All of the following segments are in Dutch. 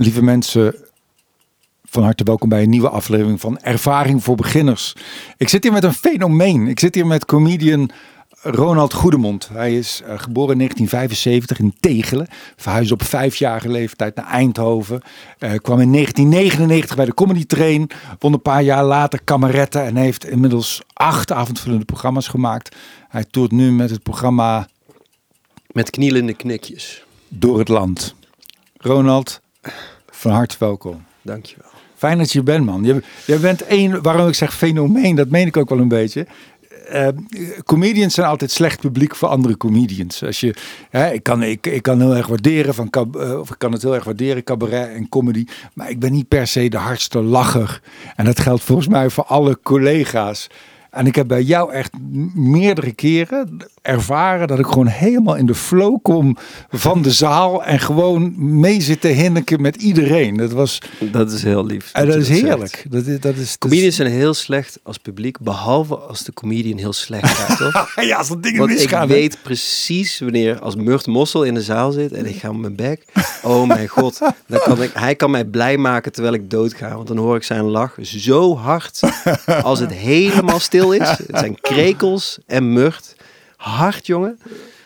lieve mensen, van harte welkom bij een nieuwe aflevering van Ervaring voor Beginners. Ik zit hier met een fenomeen. Ik zit hier met comedian Ronald Goedemond. Hij is uh, geboren in 1975 in Tegelen. Verhuisde op vijfjarige leeftijd naar Eindhoven. Uh, kwam in 1999 bij de Comedy Train. Won een paar jaar later kameretten. En heeft inmiddels acht avondvullende programma's gemaakt. Hij toert nu met het programma... Met knielende knikjes. Door het land. Ronald, van harte welkom. Dankjewel. Fijn dat je er bent, man. Je, je bent één, waarom ik zeg fenomeen, dat meen ik ook wel een beetje. Uh, comedians zijn altijd slecht publiek voor andere comedians. Als je, hè, ik, kan, ik, ik kan heel erg waarderen van, uh, of ik kan het heel erg waarderen, cabaret en comedy. Maar ik ben niet per se de hardste lacher. En dat geldt volgens mij voor alle collega's. En ik heb bij jou echt meerdere keren ervaren dat ik gewoon helemaal in de flow kom van de zaal en gewoon mee zit te hinneken met iedereen. Dat was. Dat is heel lief. En dat, is heerlijk. Dat is, dat is, Comedians zijn heel slecht als publiek, behalve als de comedian heel slecht gaat, toch? ja, als dat dingen Want misgaan. ik weet precies wanneer als Murt Mossel in de zaal zit en ik ga op mijn bek. Oh mijn god, dan kan ik, hij kan mij blij maken terwijl ik doodga. Want dan hoor ik zijn lach zo hard als het helemaal stil is. Het zijn krekels en Murt hard, jongen.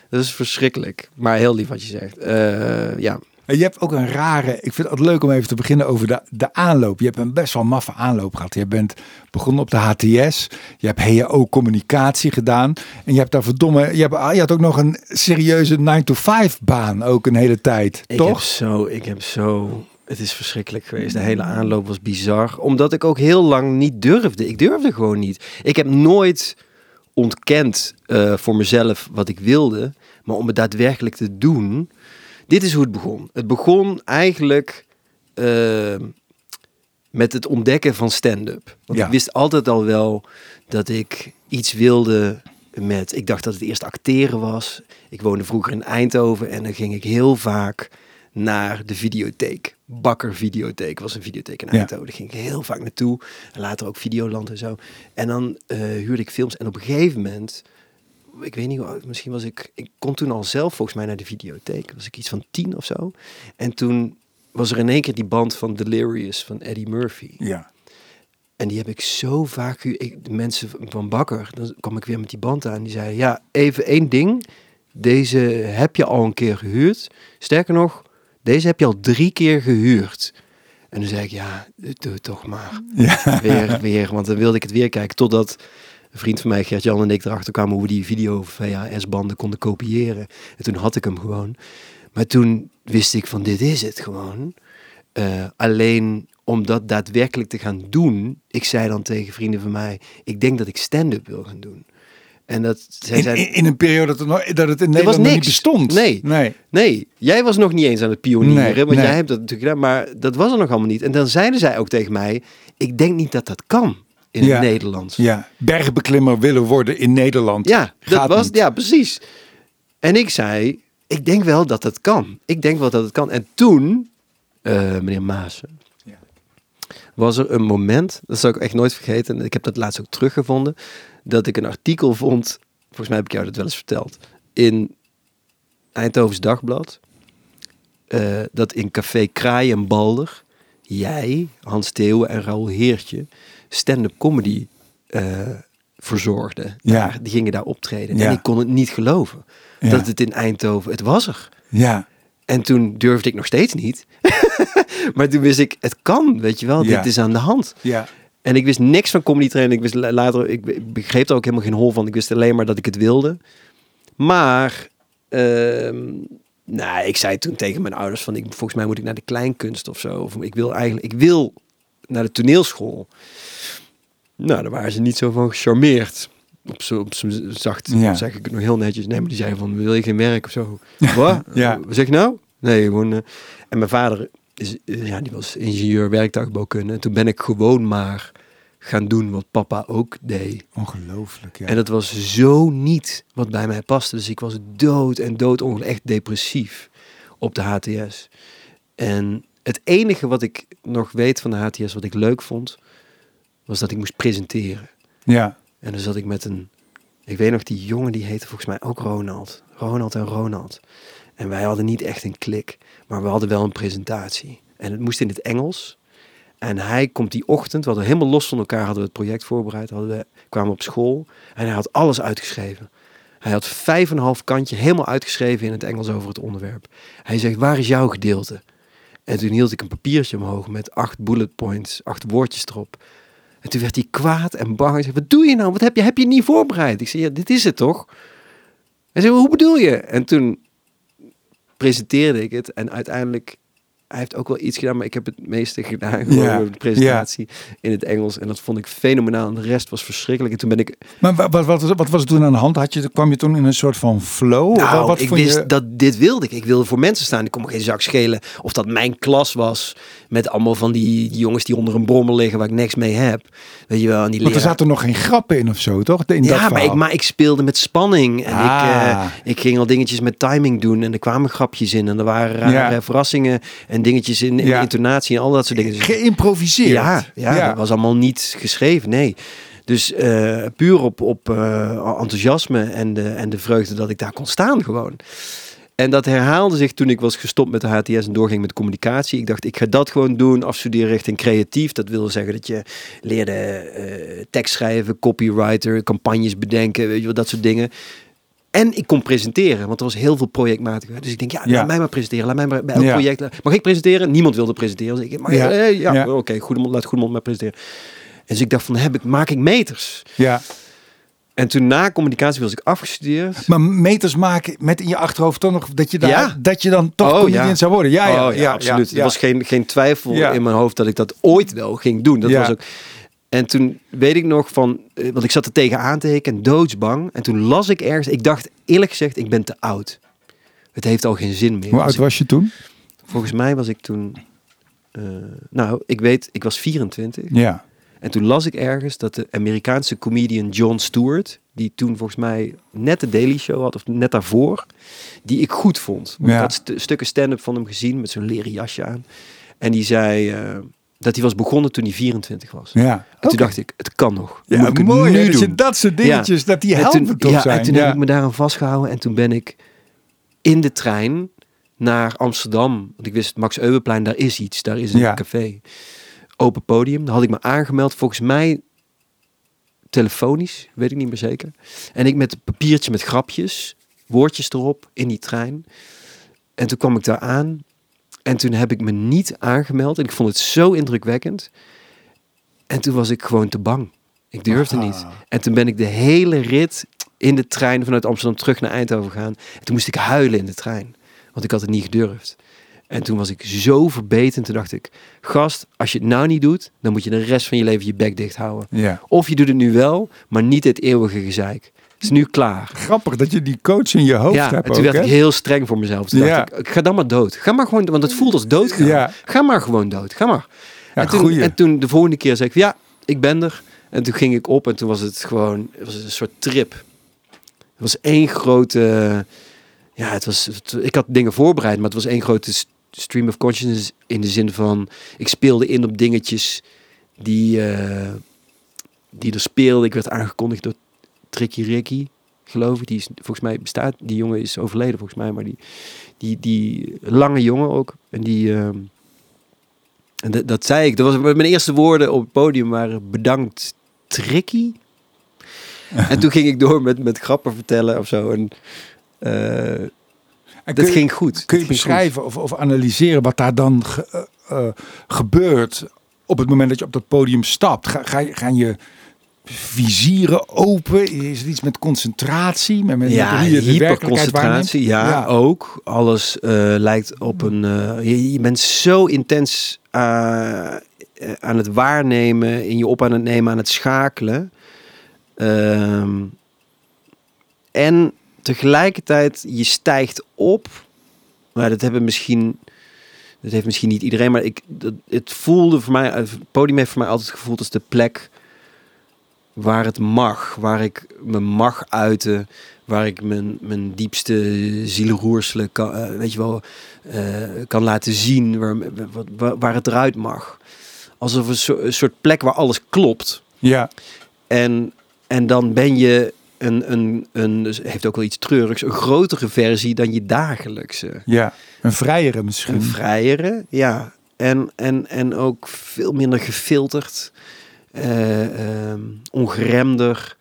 Dat is verschrikkelijk. Maar heel lief wat je zegt. Uh, ja. Je hebt ook een rare. Ik vind het leuk om even te beginnen over de, de aanloop. Je hebt een best wel maffe aanloop gehad. Je bent begonnen op de HTS. Je hebt HEO communicatie gedaan. En je hebt daar verdomme. Je, hebt, je had ook nog een serieuze 9-to-5 baan. Ook een hele tijd. Ik toch? Heb zo, ik heb zo. Het is verschrikkelijk geweest. De hele aanloop was bizar. Omdat ik ook heel lang niet durfde. Ik durfde gewoon niet. Ik heb nooit ontkend uh, voor mezelf wat ik wilde. Maar om het daadwerkelijk te doen. Dit is hoe het begon. Het begon eigenlijk uh, met het ontdekken van stand-up. Want Ja. ik wist altijd al wel dat ik iets wilde met. Ik dacht dat het eerst acteren was. Ik woonde vroeger in Eindhoven en dan ging ik heel vaak naar de videotheek. Bakker Videotheek was een videotheek in Ja. Eindhoven. Daar ging ik heel vaak naartoe. En later ook Videoland en zo. En dan eh, huurde ik films. En op een gegeven moment, ik weet niet hoe misschien was ik... Ik kon toen al zelf volgens mij naar de videotheek. Was ik iets van tien of zo. En toen was er in één keer die band van Delirious van Eddie Murphy. Ja. En die heb ik zo vaak... Ik, de mensen van Bakker, dan kwam ik weer met die band aan. Die zeiden, ja, even één ding. Deze heb je al een keer gehuurd. Sterker nog, deze heb je al drie keer gehuurd. En toen zei ik, ja, doe het toch maar. Ja. Weer, weer, want dan wilde ik het weer kijken. Totdat een vriend van mij, Gert-Jan en ik erachter kwamen hoe we die video VHS-banden konden kopiëren. En toen had ik hem gewoon. Maar toen wist ik van, dit is het gewoon. Eh, alleen om dat daadwerkelijk te gaan doen, ik zei dan tegen vrienden van mij, ik denk dat ik stand-up wil gaan doen. En dat zij In, een periode dat, het nog, dat het in Nederland nog niet bestond. Nee. nee. Nee, jij was nog niet eens aan het pionieren, Nee, want nee. jij hebt dat natuurlijk gedaan, maar dat was er nog allemaal niet. En dan zeiden zij ook tegen mij, ik denk niet dat dat kan in Ja. het Nederlands. Ja, bergbeklimmer willen worden in Nederland. Ja, dat Gaat was, niet. ja, precies. En ik zei, ik denk wel dat het kan. Ik denk wel dat het kan. En toen, eh, meneer Maassen, Ja. was er een moment, dat zal ik echt nooit vergeten, en ik heb dat laatst ook teruggevonden, dat ik een artikel vond, volgens mij heb ik jou dat wel eens verteld, in Eindhovens Dagblad, eh, dat in Café Kraai en Balder, jij, Hans Theeuwen en Raoul Heertje, stand-up comedy eh, verzorgden. Ja. Daar, die gingen daar optreden. Ja. En ik kon het niet geloven. Ja. Dat het in Eindhoven, het was er. Ja, En toen durfde ik nog steeds niet. maar toen wist ik, het kan, weet je wel. Dit is aan de hand. ja. En ik wist niks van comedy trainen. Ik wist la- later, ik, begreep er ook helemaal geen hol van. Ik wist alleen maar dat ik het wilde. Maar, ehm, nou, ik zei toen tegen mijn ouders van, ik, volgens mij moet ik naar de kleinkunst of zo. Of ik wil eigenlijk, ik wil naar de toneelschool. Nou, daar waren ze niet zo van gecharmeerd. Op zo, op zo zacht Ja. zeg ik het nog heel netjes. Nee, maar die zei van, wil je geen werk of zo? Wat? Ja. Wat zeg je nou? Nee, gewoon... eh, en mijn vader eh, ja, die was ingenieur werktuigbouwkunde. En toen ben ik gewoon maar gaan doen wat papa ook deed. Ongelooflijk, ja. En dat was zo niet wat bij mij paste. Dus ik was dood en dood echt depressief op de HTS. En het enige wat ik nog weet van de HTS, wat ik leuk vond, was dat ik moest presenteren. ja. En dan zat ik met een, ik weet nog, die jongen die heette volgens mij ook Ronald. Ronald en Ronald. En wij hadden niet echt een klik, maar we hadden wel een presentatie. En het moest in het Engels. En hij komt die ochtend, we hadden helemaal los van elkaar, hadden we het project voorbereid, hadden we, kwamen op school en hij had alles uitgeschreven. Hij had vijf en een half kantje helemaal uitgeschreven in het Engels over het onderwerp. Hij zegt, waar is jouw gedeelte? En toen hield ik een papiertje omhoog met acht bullet points, acht woordjes erop. En toen werd hij kwaad en bang. Hij zei, wat doe je nou? Wat heb je, heb je niet voorbereid? Ik zei, ja, dit is het toch? Hij zei, hoe bedoel je? En toen presenteerde ik het en uiteindelijk hij heeft ook wel iets gedaan, maar ik heb het meeste gedaan. Gewoon Ja. de presentatie in het Engels. En dat vond ik fenomenaal. En de rest was verschrikkelijk. En toen ben ik... Maar wat, wat, wat, wat was er toen aan de hand? Had je, kwam je toen in een soort van flow? Nou, wat, wat ik wist je... dat dit wilde ik. Ik wilde voor mensen staan. Ik kon me geen zak schelen of dat mijn klas was. Met allemaal van die, jongens die onder een brommer liggen waar ik niks mee heb. Weet je wel, en die Want er leraar- zaten nog geen grappen in of zo, toch? In dat ja, maar ik, maar ik speelde met spanning. En ik, Ah. eh, ik ging al dingetjes met timing doen. En er kwamen grapjes in. En er waren rare Ja. verrassingen. En dingetjes in, in Ja. de intonatie en al dat soort dingen. Geïmproviseerd. ja, ja, dat was allemaal niet geschreven, nee. Dus eh, puur op, op eh, enthousiasme en de, en de vreugde dat ik daar kon staan gewoon. En dat herhaalde zich toen ik was gestopt met de HTS en doorging met communicatie. Ik dacht, ik ga dat gewoon doen, afstuderen richting creatief. Dat wil zeggen dat je leerde eh, tekst schrijven, copywriter, campagnes bedenken, weet je wel, dat soort dingen. En ik kon presenteren, want er was heel veel projectmatig. Dus ik denk, ja, Ja. laat mij maar presenteren. Laat mij maar bij elk Ja. project. Mag ik presenteren? Niemand wilde presenteren. Dus ik, maar, Ja. ja, ja, Ja. oké, Goedemond, laat Goedemond maar presenteren. En dus ik dacht van, heb ik, maak ik meters? Ja. En toen na communicatie was ik afgestudeerd. Maar meters maken met in je achterhoofd toch nog dat je, daar, Ja. dat je dan toch Oh, ja. zou worden. Ja, ja, Oh, ja, absoluut. ja. Er was geen, geen twijfel Ja. in mijn hoofd dat ik dat ooit wel ging doen. Dat Ja. was ook... En toen weet ik nog van, eh, want ik zat er tegenaan te hikken en doodsbang. En toen las ik ergens, ik dacht eerlijk gezegd, ik ben te oud. Het heeft al geen zin meer. Hoe oud ik- was je toen? Volgens mij was ik toen, eh, nou, ik weet, ik was 24. Ja. En toen las ik ergens dat de Amerikaanse comedian Jon Stewart, die toen volgens mij net de Daily Show had, of net daarvoor, die ik goed vond. Ja. Ik had st- stukken stand-up van hem gezien met zo'n leren jasje aan. En die zei eh, dat hij was begonnen toen hij 24 was. Ja. En toen dacht ik, het kan nog. Dan Ja, moet mooi nu hè, dat je dat soort dingetjes, dat die En helpen toch ja, zijn. en toen ja. heb ik me daaraan vastgehouden en toen ben ik in de trein naar Amsterdam. Want ik wist, Max Euweplein, daar is iets. Daar is een Ja. café. Open podium. Daar had ik me aangemeld. Volgens mij telefonisch, weet ik niet meer zeker. En ik met een papiertje met grapjes, woordjes erop in die trein. En toen kwam ik daar aan. En toen heb ik me niet aangemeld. En ik vond het zo indrukwekkend. En toen was ik gewoon te bang. Ik durfde niet. En toen ben ik de hele rit in de trein vanuit Amsterdam terug naar Eindhoven gegaan. En toen moest ik huilen in de trein. Want ik had het niet gedurfd. En toen was ik zo verbeten. Toen dacht ik, gast, als je het nou niet doet, dan moet je de rest van je leven je bek dicht houden. Ja. Of je doet het nu wel, maar niet het eeuwige gezeik. Het is nu klaar. Grappig dat je die coach in je hoofd Ja, en hebt toen ook, werd ik heel streng voor mezelf. Toen Ja. dacht ik, ik ga dan maar dood. Ga maar gewoon, want het voelt als doodgaan. Ja. Ga maar gewoon dood. Ga maar. Ja, en, toen, goeie. en toen de volgende keer zei ik, ja, ik ben er. En toen ging ik op en toen was het gewoon, het was een soort trip. Het was één grote, ja, het was, het- ik had dingen voorbereid, maar het was één grote stream of consciousness in de zin van, ik speelde in op dingetjes die, eh, die er speelden. Ik werd aangekondigd door Tricky Ricky, geloof ik. Die is, volgens mij bestaat, die jongen is overleden volgens mij, maar die, die, die lange jongen ook. En die, ehm, en dat, dat zei ik. Dat was mijn eerste woorden op het podium waren bedankt Tricky. en toen ging ik door met, met grappen vertellen of zo. En eh, En dat je- ging goed. Kun je beschrijven of, of analyseren wat daar dan ge- eh, eh, gebeurt op het moment dat je op dat podium stapt? Ga, ga, gaan je vizieren open? Is het iets met concentratie? Met, met Ja, hyperconcentratie. waarneemt? Ja, ook. Alles eh, lijkt op een... eh, je, je bent zo intens eh, aan het waarnemen, in je op aan het nemen, aan het schakelen. Ehm, en tegelijkertijd, je stijgt op. Maar dat hebben misschien... Dat heeft misschien niet iedereen, maar ik, dat, het voelde voor mij... Het podium heeft voor mij altijd gevoeld als de plek waar het mag, waar ik me mag uiten, waar ik mijn, mijn diepste zielroerselen kan, eh, weet je wel, eh, kan laten zien, waar, waar, waar het eruit mag. Alsof een, soort- een soort plek waar alles klopt. Ja, En, en dan ben je een, een, een, dus heeft ook wel iets treurigs, een grotere versie dan je dagelijkse. ja. Een vrijere misschien. Een vrijere, ja. en, en, en ook veel minder gefilterd, ehm, ongeremder,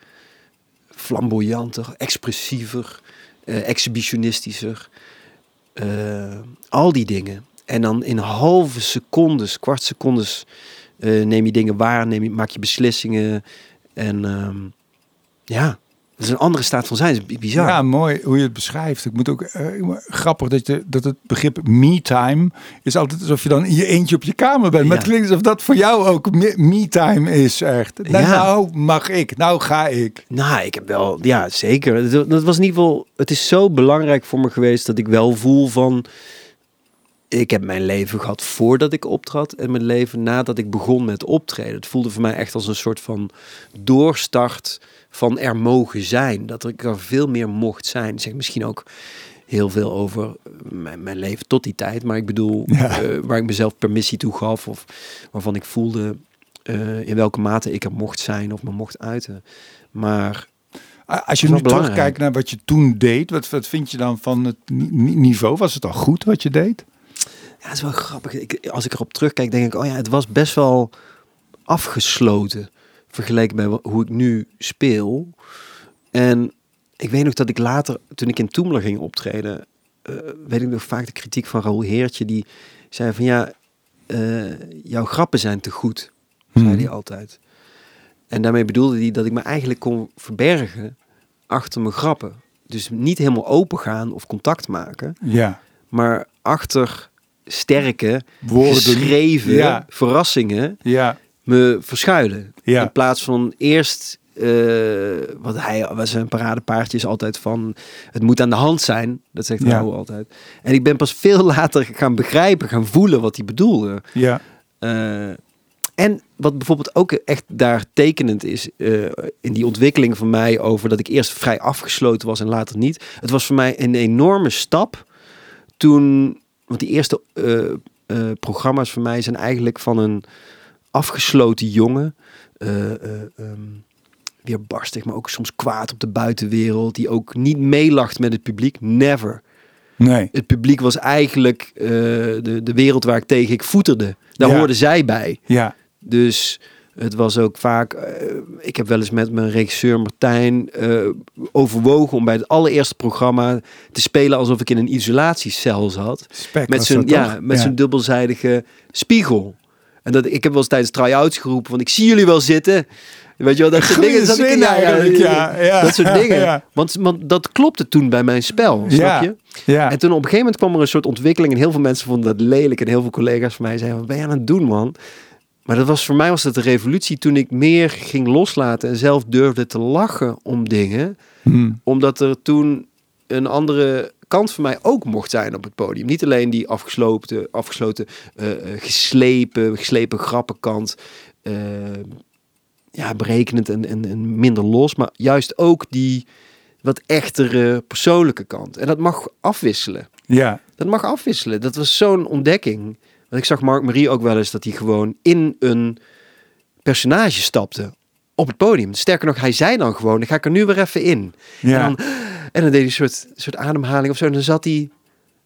flamboyanter, expressiever, eh, exhibitionistischer. Eh, al die dingen. En dan in halve secondes, kwart secondes neem je dingen waar, je, maak je beslissingen. En ehm, ja, dat is een andere staat van zijn. Dat is bizar. Ja, mooi hoe je het beschrijft. Ik moet ook eh, grappig dat, je, dat het begrip me-time is altijd alsof je dan in je eentje op je kamer bent. Maar het Ja. klinkt alsof dat voor jou ook me- me-time is, echt. Nou, Ja. nou mag ik, nou ga ik. Nou, ik heb wel, ja, zeker. Dat, dat was in ieder geval, het is zo belangrijk voor me geweest dat ik wel voel van, ik heb mijn leven gehad voordat ik optrad en mijn leven nadat ik begon met optreden. Het voelde voor mij echt als een soort van doorstart van er mogen zijn. Dat ik er veel meer mocht zijn. Zeg misschien ook heel veel over mijn, mijn leven tot die tijd. Maar ik bedoel, Ja. eh, waar ik mezelf permissie toe gaf of waarvan ik voelde eh, in welke mate ik er mocht zijn of me mocht uiten. Maar Als je nu belangrijk. terugkijkt naar wat je toen deed, wat, wat vind je dan van het ni- ni- niveau? Was het al goed wat je deed? Ja, het is wel grappig. Ik, als ik erop terugkijk, denk ik, oh ja, het was best wel afgesloten. Vergeleken bij hoe ik nu speel. En ik weet nog dat ik later, toen ik in Toemler ging optreden, eh, weet ik nog vaak de kritiek van Raoul Heertje. Die zei van ja, eh, jouw grappen zijn te goed, zei Hmm. hij altijd. En daarmee bedoelde hij dat ik me eigenlijk kon verbergen achter mijn grappen. Dus niet helemaal open gaan of contact maken Ja. maar achter sterke, Woorden. geschreven Ja. verrassingen Ja. Me verschuilen. Ja. In plaats van eerst, eh, wat hij was zijn paradepaardje is altijd van, het moet aan de hand zijn. Dat zegt Ja. Raoul altijd. En ik ben pas veel later gaan begrijpen, gaan voelen wat hij bedoelde. Ja. Eh, en wat bijvoorbeeld ook echt daar tekenend is eh, in die ontwikkeling van mij over dat ik eerst vrij afgesloten was en later niet. Het was voor mij een enorme stap toen, want die eerste programma's voor mij zijn eigenlijk van een afgesloten jongen. ehm, weer barstig, maar ook soms kwaad op de buitenwereld. Die ook niet meelacht met het publiek. Never. Nee. Het publiek was eigenlijk eh, de, de wereld waar ik tegen ik voeterde. Daar Ja. hoorden zij bij. Ja. Dus het was ook vaak. ik heb wel eens met mijn regisseur Martijn overwogen om bij het allereerste programma te spelen alsof ik in een isolatiecel zat. Spek Met zijn ja, met zijn dubbelzijdige spiegel. En dat ik heb wel eens tijdens try-outs geroepen, want ik zie jullie wel zitten. Weet je wel, dat soort Goeie dingen. ik- zin eigenlijk, ja, ja. Dat soort dingen. Ja. Want, want dat klopte toen bij mijn spel, snap Ja. je? Ja. En toen op een gegeven moment kwam er een soort ontwikkeling en heel veel mensen vonden dat lelijk en heel veel collega's van mij zeiden, wat ben je aan het doen man? Maar dat was voor mij was dat een revolutie toen ik meer ging loslaten en zelf durfde te lachen om dingen, Hm. omdat er toen een andere kant van mij ook mocht zijn op het podium. Niet alleen die afgesloten, afgesloten eh, eh, geslepen, geslepen grappenkant, eh, ja, berekenend en, en, en minder los, maar juist ook die wat echtere persoonlijke kant. En dat mag afwisselen. Ja. Dat mag afwisselen. Dat was zo'n ontdekking. Want ik zag Mark Marie ook wel eens dat hij gewoon in een personage stapte op het podium. Sterker nog, hij zei dan gewoon, dan ga ik er nu weer even in. Ja. En, dan, en dan deed hij een soort, soort ademhaling of zo. En dan zat hij,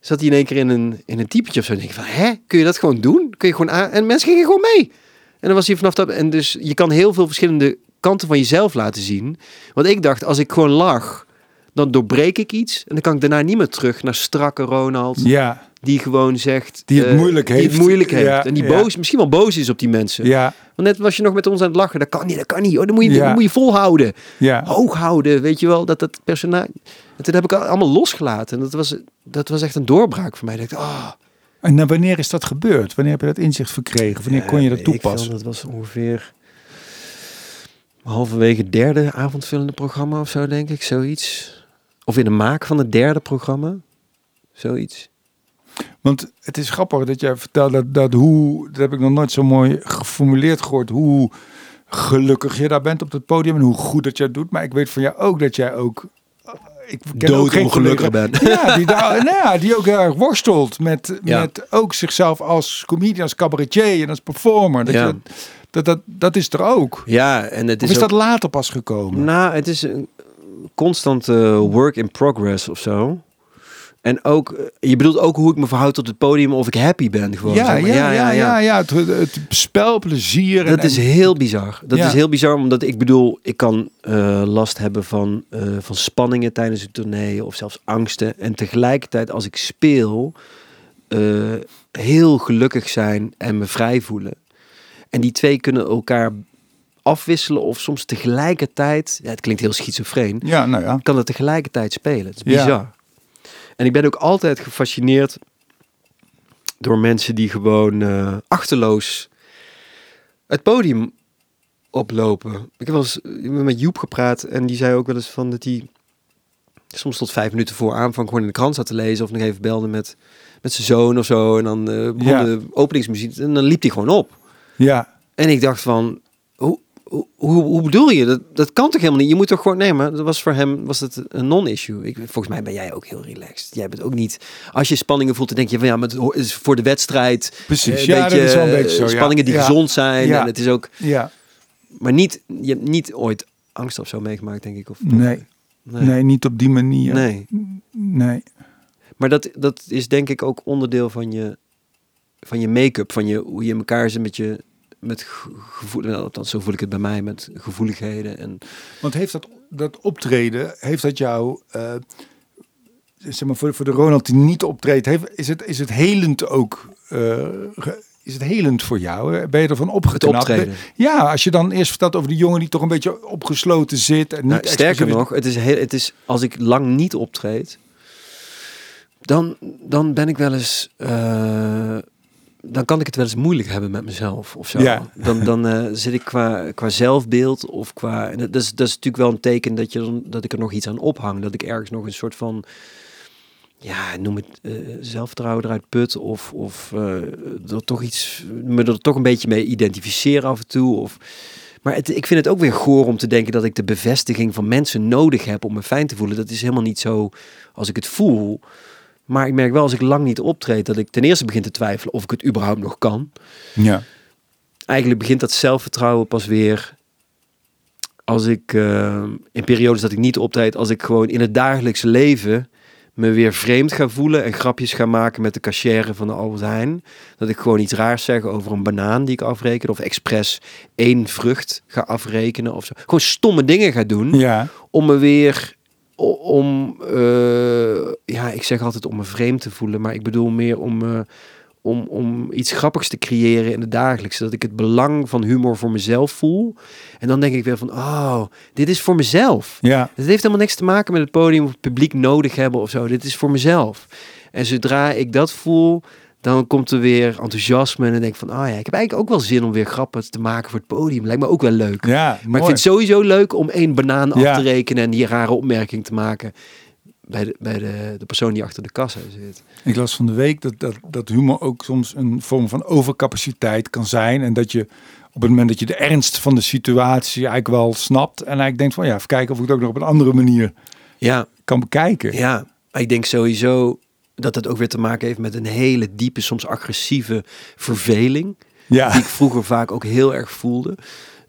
zat hij in één keer in een, in een typetje of zo. En ik van, hè, kun je dat gewoon doen? Kun je gewoon. En mensen gingen gewoon mee. En dan was hij vanaf dat... En dus je kan heel veel verschillende kanten van jezelf laten zien. Want ik dacht, als ik gewoon lach, dan doorbreek ik iets. En dan kan ik daarna niet meer terug naar strakke Ronald. Ja. Die gewoon zegt... Die het eh, moeilijk Die heeft. het moeilijk heeft. Ja, en die ja. boos, misschien wel boos is op die mensen. Ja. Want net was je nog met ons aan het lachen. Dat kan niet, dat kan niet. Oh, dan moet je, dan moet je volhouden Ja. hoog houden, weet je wel, dat dat personage... En toen heb ik allemaal losgelaten. En dat was, dat was echt een doorbraak voor mij. Dat ik dacht, ah, En nou, wanneer is dat gebeurd? Wanneer heb je dat inzicht verkregen? Wanneer kon je dat ik toepassen? veel, dat was ongeveer halverwege het derde avondvullende programma of zo, denk ik. Zoiets. Of in de maak van het derde programma. Zoiets. Want het is grappig dat jij vertelt dat, dat hoe, dat heb ik nog nooit zo mooi geformuleerd gehoord, hoe gelukkig je daar bent op het podium en hoe goed dat jij het doet. Maar ik weet van jou ook dat jij ook, eh, ik ken Doodongelukkig collega- bent. Ja, die, daar, nou ja, die ook heel erg worstelt met, Ja. met ook zichzelf als comedian, als cabaretier en als performer. Dat, Ja. je, dat, dat, dat is er ook. Ja, en het Of is, is ook- dat later pas gekomen? Nou, het is een constante work in progress of zo. En ook, eh, je bedoelt ook hoe ik me verhoud tot het podium of ik happy ben gewoon. Ja, zeg maar. ja, ja, ja, ja, Het, het spelplezier. en- Dat is heel bizar. Dat Ja. is heel bizar, omdat ik bedoel, ik kan eh, last hebben van, eh, van spanningen tijdens een tournee of zelfs angsten. En tegelijkertijd, als ik speel, heel gelukkig zijn en me vrij voelen. En die twee kunnen elkaar afwisselen of soms tegelijkertijd, ja, het klinkt heel schizofreen, Ja, nou ja. kan het tegelijkertijd spelen. Het is Ja. En ik ben ook altijd gefascineerd door mensen die gewoon eh, achterloos het podium oplopen. Ik heb wel eens met Joep gepraat en die zei ook wel eens van dat hij soms tot vijf minuten voor aanvang gewoon in de krant zat te lezen of nog even belde met, met zijn zoon of zo. En dan eh begon Ja. de openingsmuziek en dan liep hij gewoon op. Ja, En ik dacht van, hoe, hoe, bedoel je? Dat, dat kan toch helemaal niet? Je moet toch gewoon nemen. Dat was voor hem was het een non-issue. Volgens mij ben jij ook heel relaxed. Jij bent ook niet. Als je spanningen voelt, dan denk je van ja, maar het is voor de wedstrijd. precies. eh, een ja, dat is wel een beetje zo. ja. Spanningen die ja. gezond zijn. Ja. En het is ook, Ja, maar niet. Je hebt niet ooit angst of zo meegemaakt, denk ik. Of nee. nee. Nee, niet op die manier. Nee. Nee. Maar dat, dat is denk ik ook onderdeel van je, van je make-up, van je, hoe je in elkaar zit met je met ge- gevoel, nou, althans zo voel ik het bij mij, met gevoeligheden en Want heeft dat, dat optreden, heeft dat jou, eh, zeg maar voor, voor de Ronald die niet optreedt, heeft, is, het, is het helend ook, eh, is het helend voor jou? Ben je ervan opgeknapt? optreden. Ja, als je dan eerst vertelt over die jongen die toch een beetje opgesloten zit. En niet Nou, sterker expressief is. nog, het is, heel, het is als ik lang niet optreed, dan, dan ben ik wel eens. eh, dan kan ik het wel eens moeilijk hebben met mezelf of zo. Ja. Dan, dan eh, zit ik qua, qua zelfbeeld of qua. Dat is, dat is natuurlijk wel een teken dat, je dat ik er nog iets aan ophang. Dat ik ergens nog een soort van. Ja, noem het eh, zelfvertrouwen eruit put. Of, of eh, er toch iets. me er toch een beetje mee identificeren af en toe. Of, maar het, ik vind het ook weer goor om te denken dat ik de bevestiging van mensen nodig heb om me fijn te voelen. Dat is helemaal niet zo als ik het voel. Maar ik merk wel als ik lang niet optreed, dat ik ten eerste begin te twijfelen of ik het überhaupt nog kan. Ja. Eigenlijk begint dat zelfvertrouwen pas weer als ik eh, in periodes dat ik niet optreed, als ik gewoon in het dagelijkse leven me weer vreemd ga voelen en grapjes ga maken met de cashier van de Albert Heijn. Dat ik gewoon iets raars zeg over een banaan die ik afreken of expres één vrucht ga afrekenen of zo. Gewoon stomme dingen ga doen Ja. om me weer om eh, ja ik zeg altijd om me vreemd te voelen maar ik bedoel meer om eh, om, om iets grappigs te creëren in het dagelijkse dat ik het belang van humor voor mezelf voel. En dan denk ik weer van oh dit is voor mezelf. Ja. het heeft helemaal niks te maken met het podium of het publiek nodig hebben of zo. Dit is voor mezelf. En zodra ik dat voel dan komt er weer enthousiasme en dan denk ik van, ah ja, ik heb eigenlijk ook wel zin om weer grappen te maken voor het podium. Lijkt me ook wel leuk. Ja, Maar ik vind het sowieso leuk om één banaan af Ja. te rekenen en die rare opmerking te maken bij de, bij de, de persoon die achter de kassa zit. Ik las van de week dat, dat, dat humor ook soms een vorm van overcapaciteit kan zijn. En dat je op het moment dat je de ernst van de situatie eigenlijk wel snapt. En eigenlijk denkt van ja, even kijken of ik het ook nog op een andere manier Ja, kan bekijken. ja. Ik denk sowieso dat het ook weer te maken heeft met een hele diepe, soms agressieve verveling. Ja, Die ik vroeger vaak ook heel erg voelde.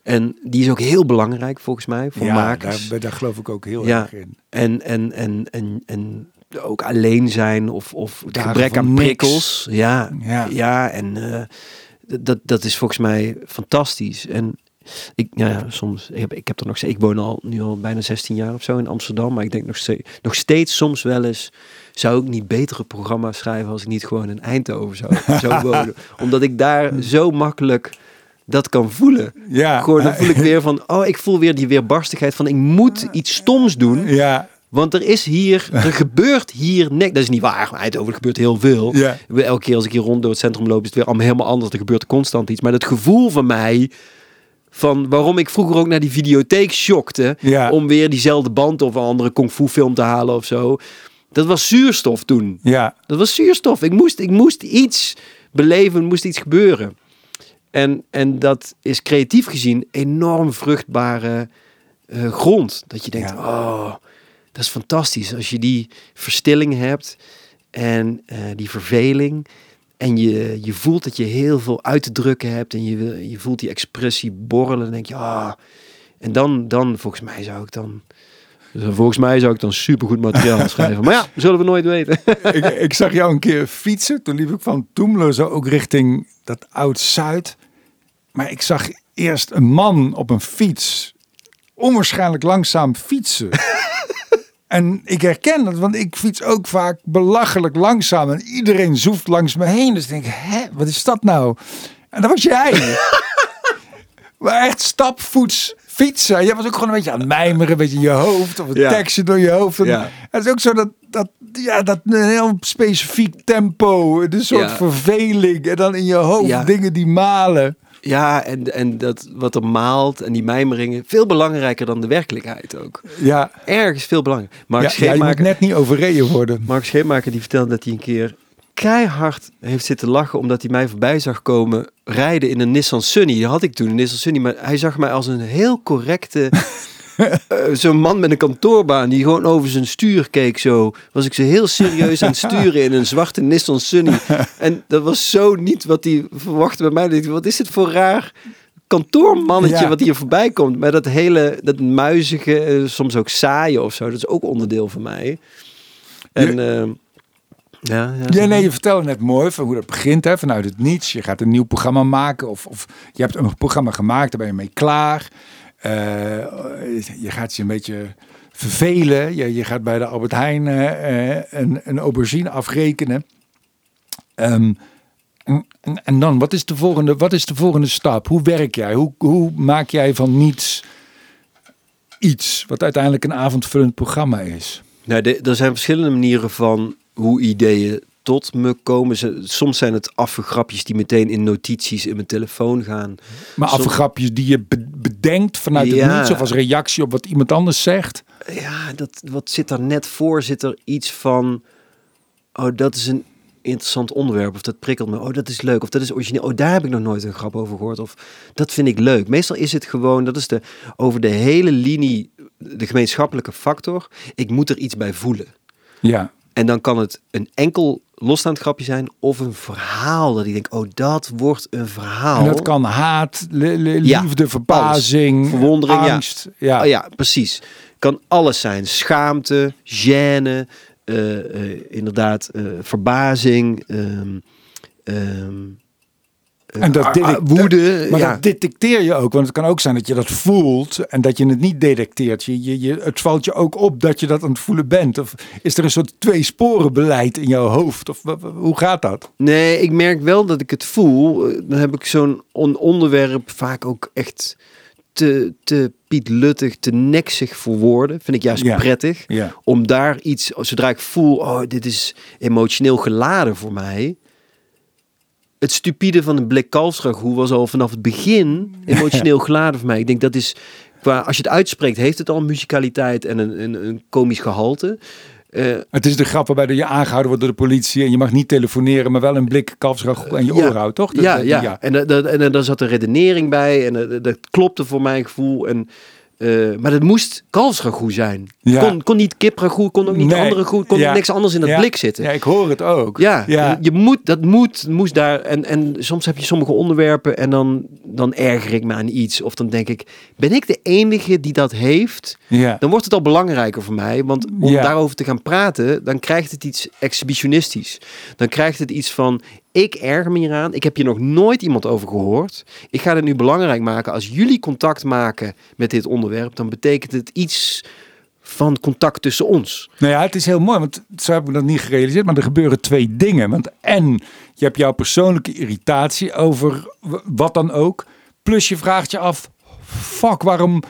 En die is ook heel belangrijk volgens mij voor ja makers. daar, daar geloof ik ook heel Ja. erg in. En, en, en, en, en ook alleen zijn of, of het gebrek aan prikkels. Ja, Ja. ja. en eh, dat, dat is volgens mij fantastisch. En ik, ja, ja, soms, ik heb, ik heb er nog steeds, ik woon al nu al bijna 16 jaar of zo in Amsterdam, maar ik denk nog steeds, nog steeds soms wel eens, zou ik niet betere programma's schrijven als ik niet gewoon in Eindhoven zou, zou wonen. Omdat ik daar zo makkelijk dat kan voelen. Ja, Gewoon, dan voel ik weer van, oh, ik voel weer die weerbarstigheid van, ik moet iets stoms doen. Ja, Want er is hier, er gebeurt hier niks. Dat is niet waar. Eindhoven er gebeurt heel veel. ja, Elke keer als ik hier rond door het centrum loop, is het weer allemaal helemaal anders. Er gebeurt constant iets. Maar het gevoel van mij, van waarom ik vroeger ook naar die videotheek shockte, ja, om weer diezelfde band of een andere kung fu film te halen of zo. Dat was zuurstof toen. ja, Dat was zuurstof. Ik moest, ik moest iets beleven, moest iets gebeuren. En, en dat is creatief gezien enorm vruchtbare eh, grond. Dat je denkt, Ja. oh, dat is fantastisch. Als je die verstilling hebt en eh, die verveling. En je, je voelt dat je heel veel uit te drukken hebt. En je, je voelt die expressie borrelen. Dan denk je, ah. En dan, dan, volgens mij zou ik dan Dus volgens mij zou ik dan supergoed materiaal schrijven. Maar ja, zullen we nooit weten. ik, ik zag jou een keer fietsen. Toen liep ik van Toemler zo ook richting dat Oud-Zuid. Maar ik zag eerst een man op een fiets onwaarschijnlijk langzaam fietsen. en ik herken dat, want ik fiets ook vaak belachelijk langzaam. En iedereen zoeft langs me heen. Dus ik denk, hè, wat is dat nou? En dat was jij. maar echt stapvoets fietsen. Jij was ook gewoon een beetje aan het mijmeren, een beetje in je hoofd. Of een Ja. tekstje door je hoofd. En Ja. Het is ook zo dat, dat, ja, dat een heel specifiek tempo. Een soort Ja. verveling. En dan in je hoofd dingen die malen. Ja, en, en dat wat er maalt en die mijmeringen, veel belangrijker dan de werkelijkheid ook. Ja, Ergens veel belangrijker. Mark ja, ja je moet Scheepmaker, net niet overreden worden. Mark Scheepmaker die vertelde dat hij een keer keihard heeft zitten lachen omdat hij mij voorbij zag komen rijden in een Nissan Sunny. Die had ik toen, een Nissan Sunny, maar hij zag mij als een heel correcte... eh, Zo'n man met een kantoorbaan die gewoon over zijn stuur keek zo. Was ik zo heel serieus aan het sturen in een zwarte Nissan Sunny. En dat was zo niet wat hij verwachtte bij mij. Ik Wat is dit voor raar kantoormannetje Ja. wat hier voorbij komt. Maar dat hele, dat muizige, eh, soms ook saaie of zo. Dat is ook onderdeel van mij. En ehm, ja, ja, Ja, nee, je vertelde net mooi van hoe dat begint hè, vanuit het niets. Je gaat een nieuw programma maken of, of je hebt een programma gemaakt, daar ben je mee klaar. Eh, je gaat je een beetje vervelen. Je, je gaat bij de Albert Heijn eh, een, een aubergine afrekenen. Ehm, en, en- en dan, wat is, de volgende, wat is de volgende stap? Hoe werk jij? Hoe, hoe maak jij van niets iets wat uiteindelijk een avondvullend programma is? Nou, de- er zijn verschillende manieren van hoe ideeën tot me komen. Ze- Soms zijn het afgrapjes die meteen in notities in mijn telefoon gaan. Maar Som- afgrapjes die je be- bedenkt vanuit het Ja. niets of als reactie op wat iemand anders zegt. Ja, dat, wat zit daar net voor? Zit er iets van... Oh, dat is een interessant onderwerp. Of dat prikkelt me. Oh, dat is leuk. Of dat is origineel. Oh, daar heb ik nog nooit een grap over gehoord. Of dat vind ik leuk. Meestal is het gewoon... Dat is de, over de hele linie de gemeenschappelijke factor. Ik moet er iets bij voelen. Ja, En dan kan het een enkel losstaand grapje zijn of een verhaal dat ik denk, oh, dat wordt een verhaal. en dat kan haat, li- li- Ja, liefde, verbazing, Verwondering, ja. angst. Ja. Oh ja, precies. Kan alles zijn. Schaamte, gêne, eh, eh, inderdaad, eh, verbazing, eh, En dat ah, ah, woede. Maar ja. dat detecteer je ook, want het kan ook zijn dat je dat voelt en dat je het niet detecteert. Je, je, je, het valt je ook op dat je dat aan het voelen bent. Of is er een soort twee sporen beleid in jouw hoofd? Of hoe gaat dat? Nee, ik merk wel dat ik het voel. Dan heb ik zo'n on- onderwerp vaak ook echt te, te pietluttig, te neksig voor woorden. Vind ik juist Ja. prettig. Ja. Om daar iets, zodra ik voel, oh, dit is emotioneel geladen voor mij. Het stupide van een blik kalfsragout was al vanaf het begin emotioneel geladen voor mij. Ik denk dat is, qua, als je het uitspreekt, heeft het al een muzikaliteit en een, een, een komisch gehalte. Eh, Het is de grap waarbij je aangehouden wordt door de politie en je mag niet telefoneren, maar wel een blik kalfsragout aan je Ja. oor houdt, toch? Dat- ja, dat- ja. En, dat, dat- en daar zat een redenering bij en dat, dat klopte voor mijn gevoel. En, eh, maar dat moest kalfsragout zijn. Ja. Kon, kon niet kipragout, kon ook niet Nee. andere goed, kon Ja. niks anders in dat Ja. blik zitten. Ja, ik hoor het ook. Ja, ja. je moet, dat moet, moest daar. En, en soms heb je sommige onderwerpen en dan, dan erger ik me aan iets. Of dan denk ik, ben ik de enige die dat heeft? ja. Dan wordt het al belangrijker voor mij. Want om daarover te gaan praten, dan krijgt het iets exhibitionistisch. Dan krijgt het iets van, ik erger me hieraan. Ik heb hier nog nooit iemand over gehoord. Ik ga het nu belangrijk maken. Als jullie contact maken met dit onderwerp, dan betekent het iets van contact tussen ons. Nou ja, het is heel mooi, want zo heb ik dat niet gerealiseerd. Maar er gebeuren twee dingen. Want en je hebt jouw persoonlijke irritatie over wat dan ook. Plus je vraagt je af, fuck, waarom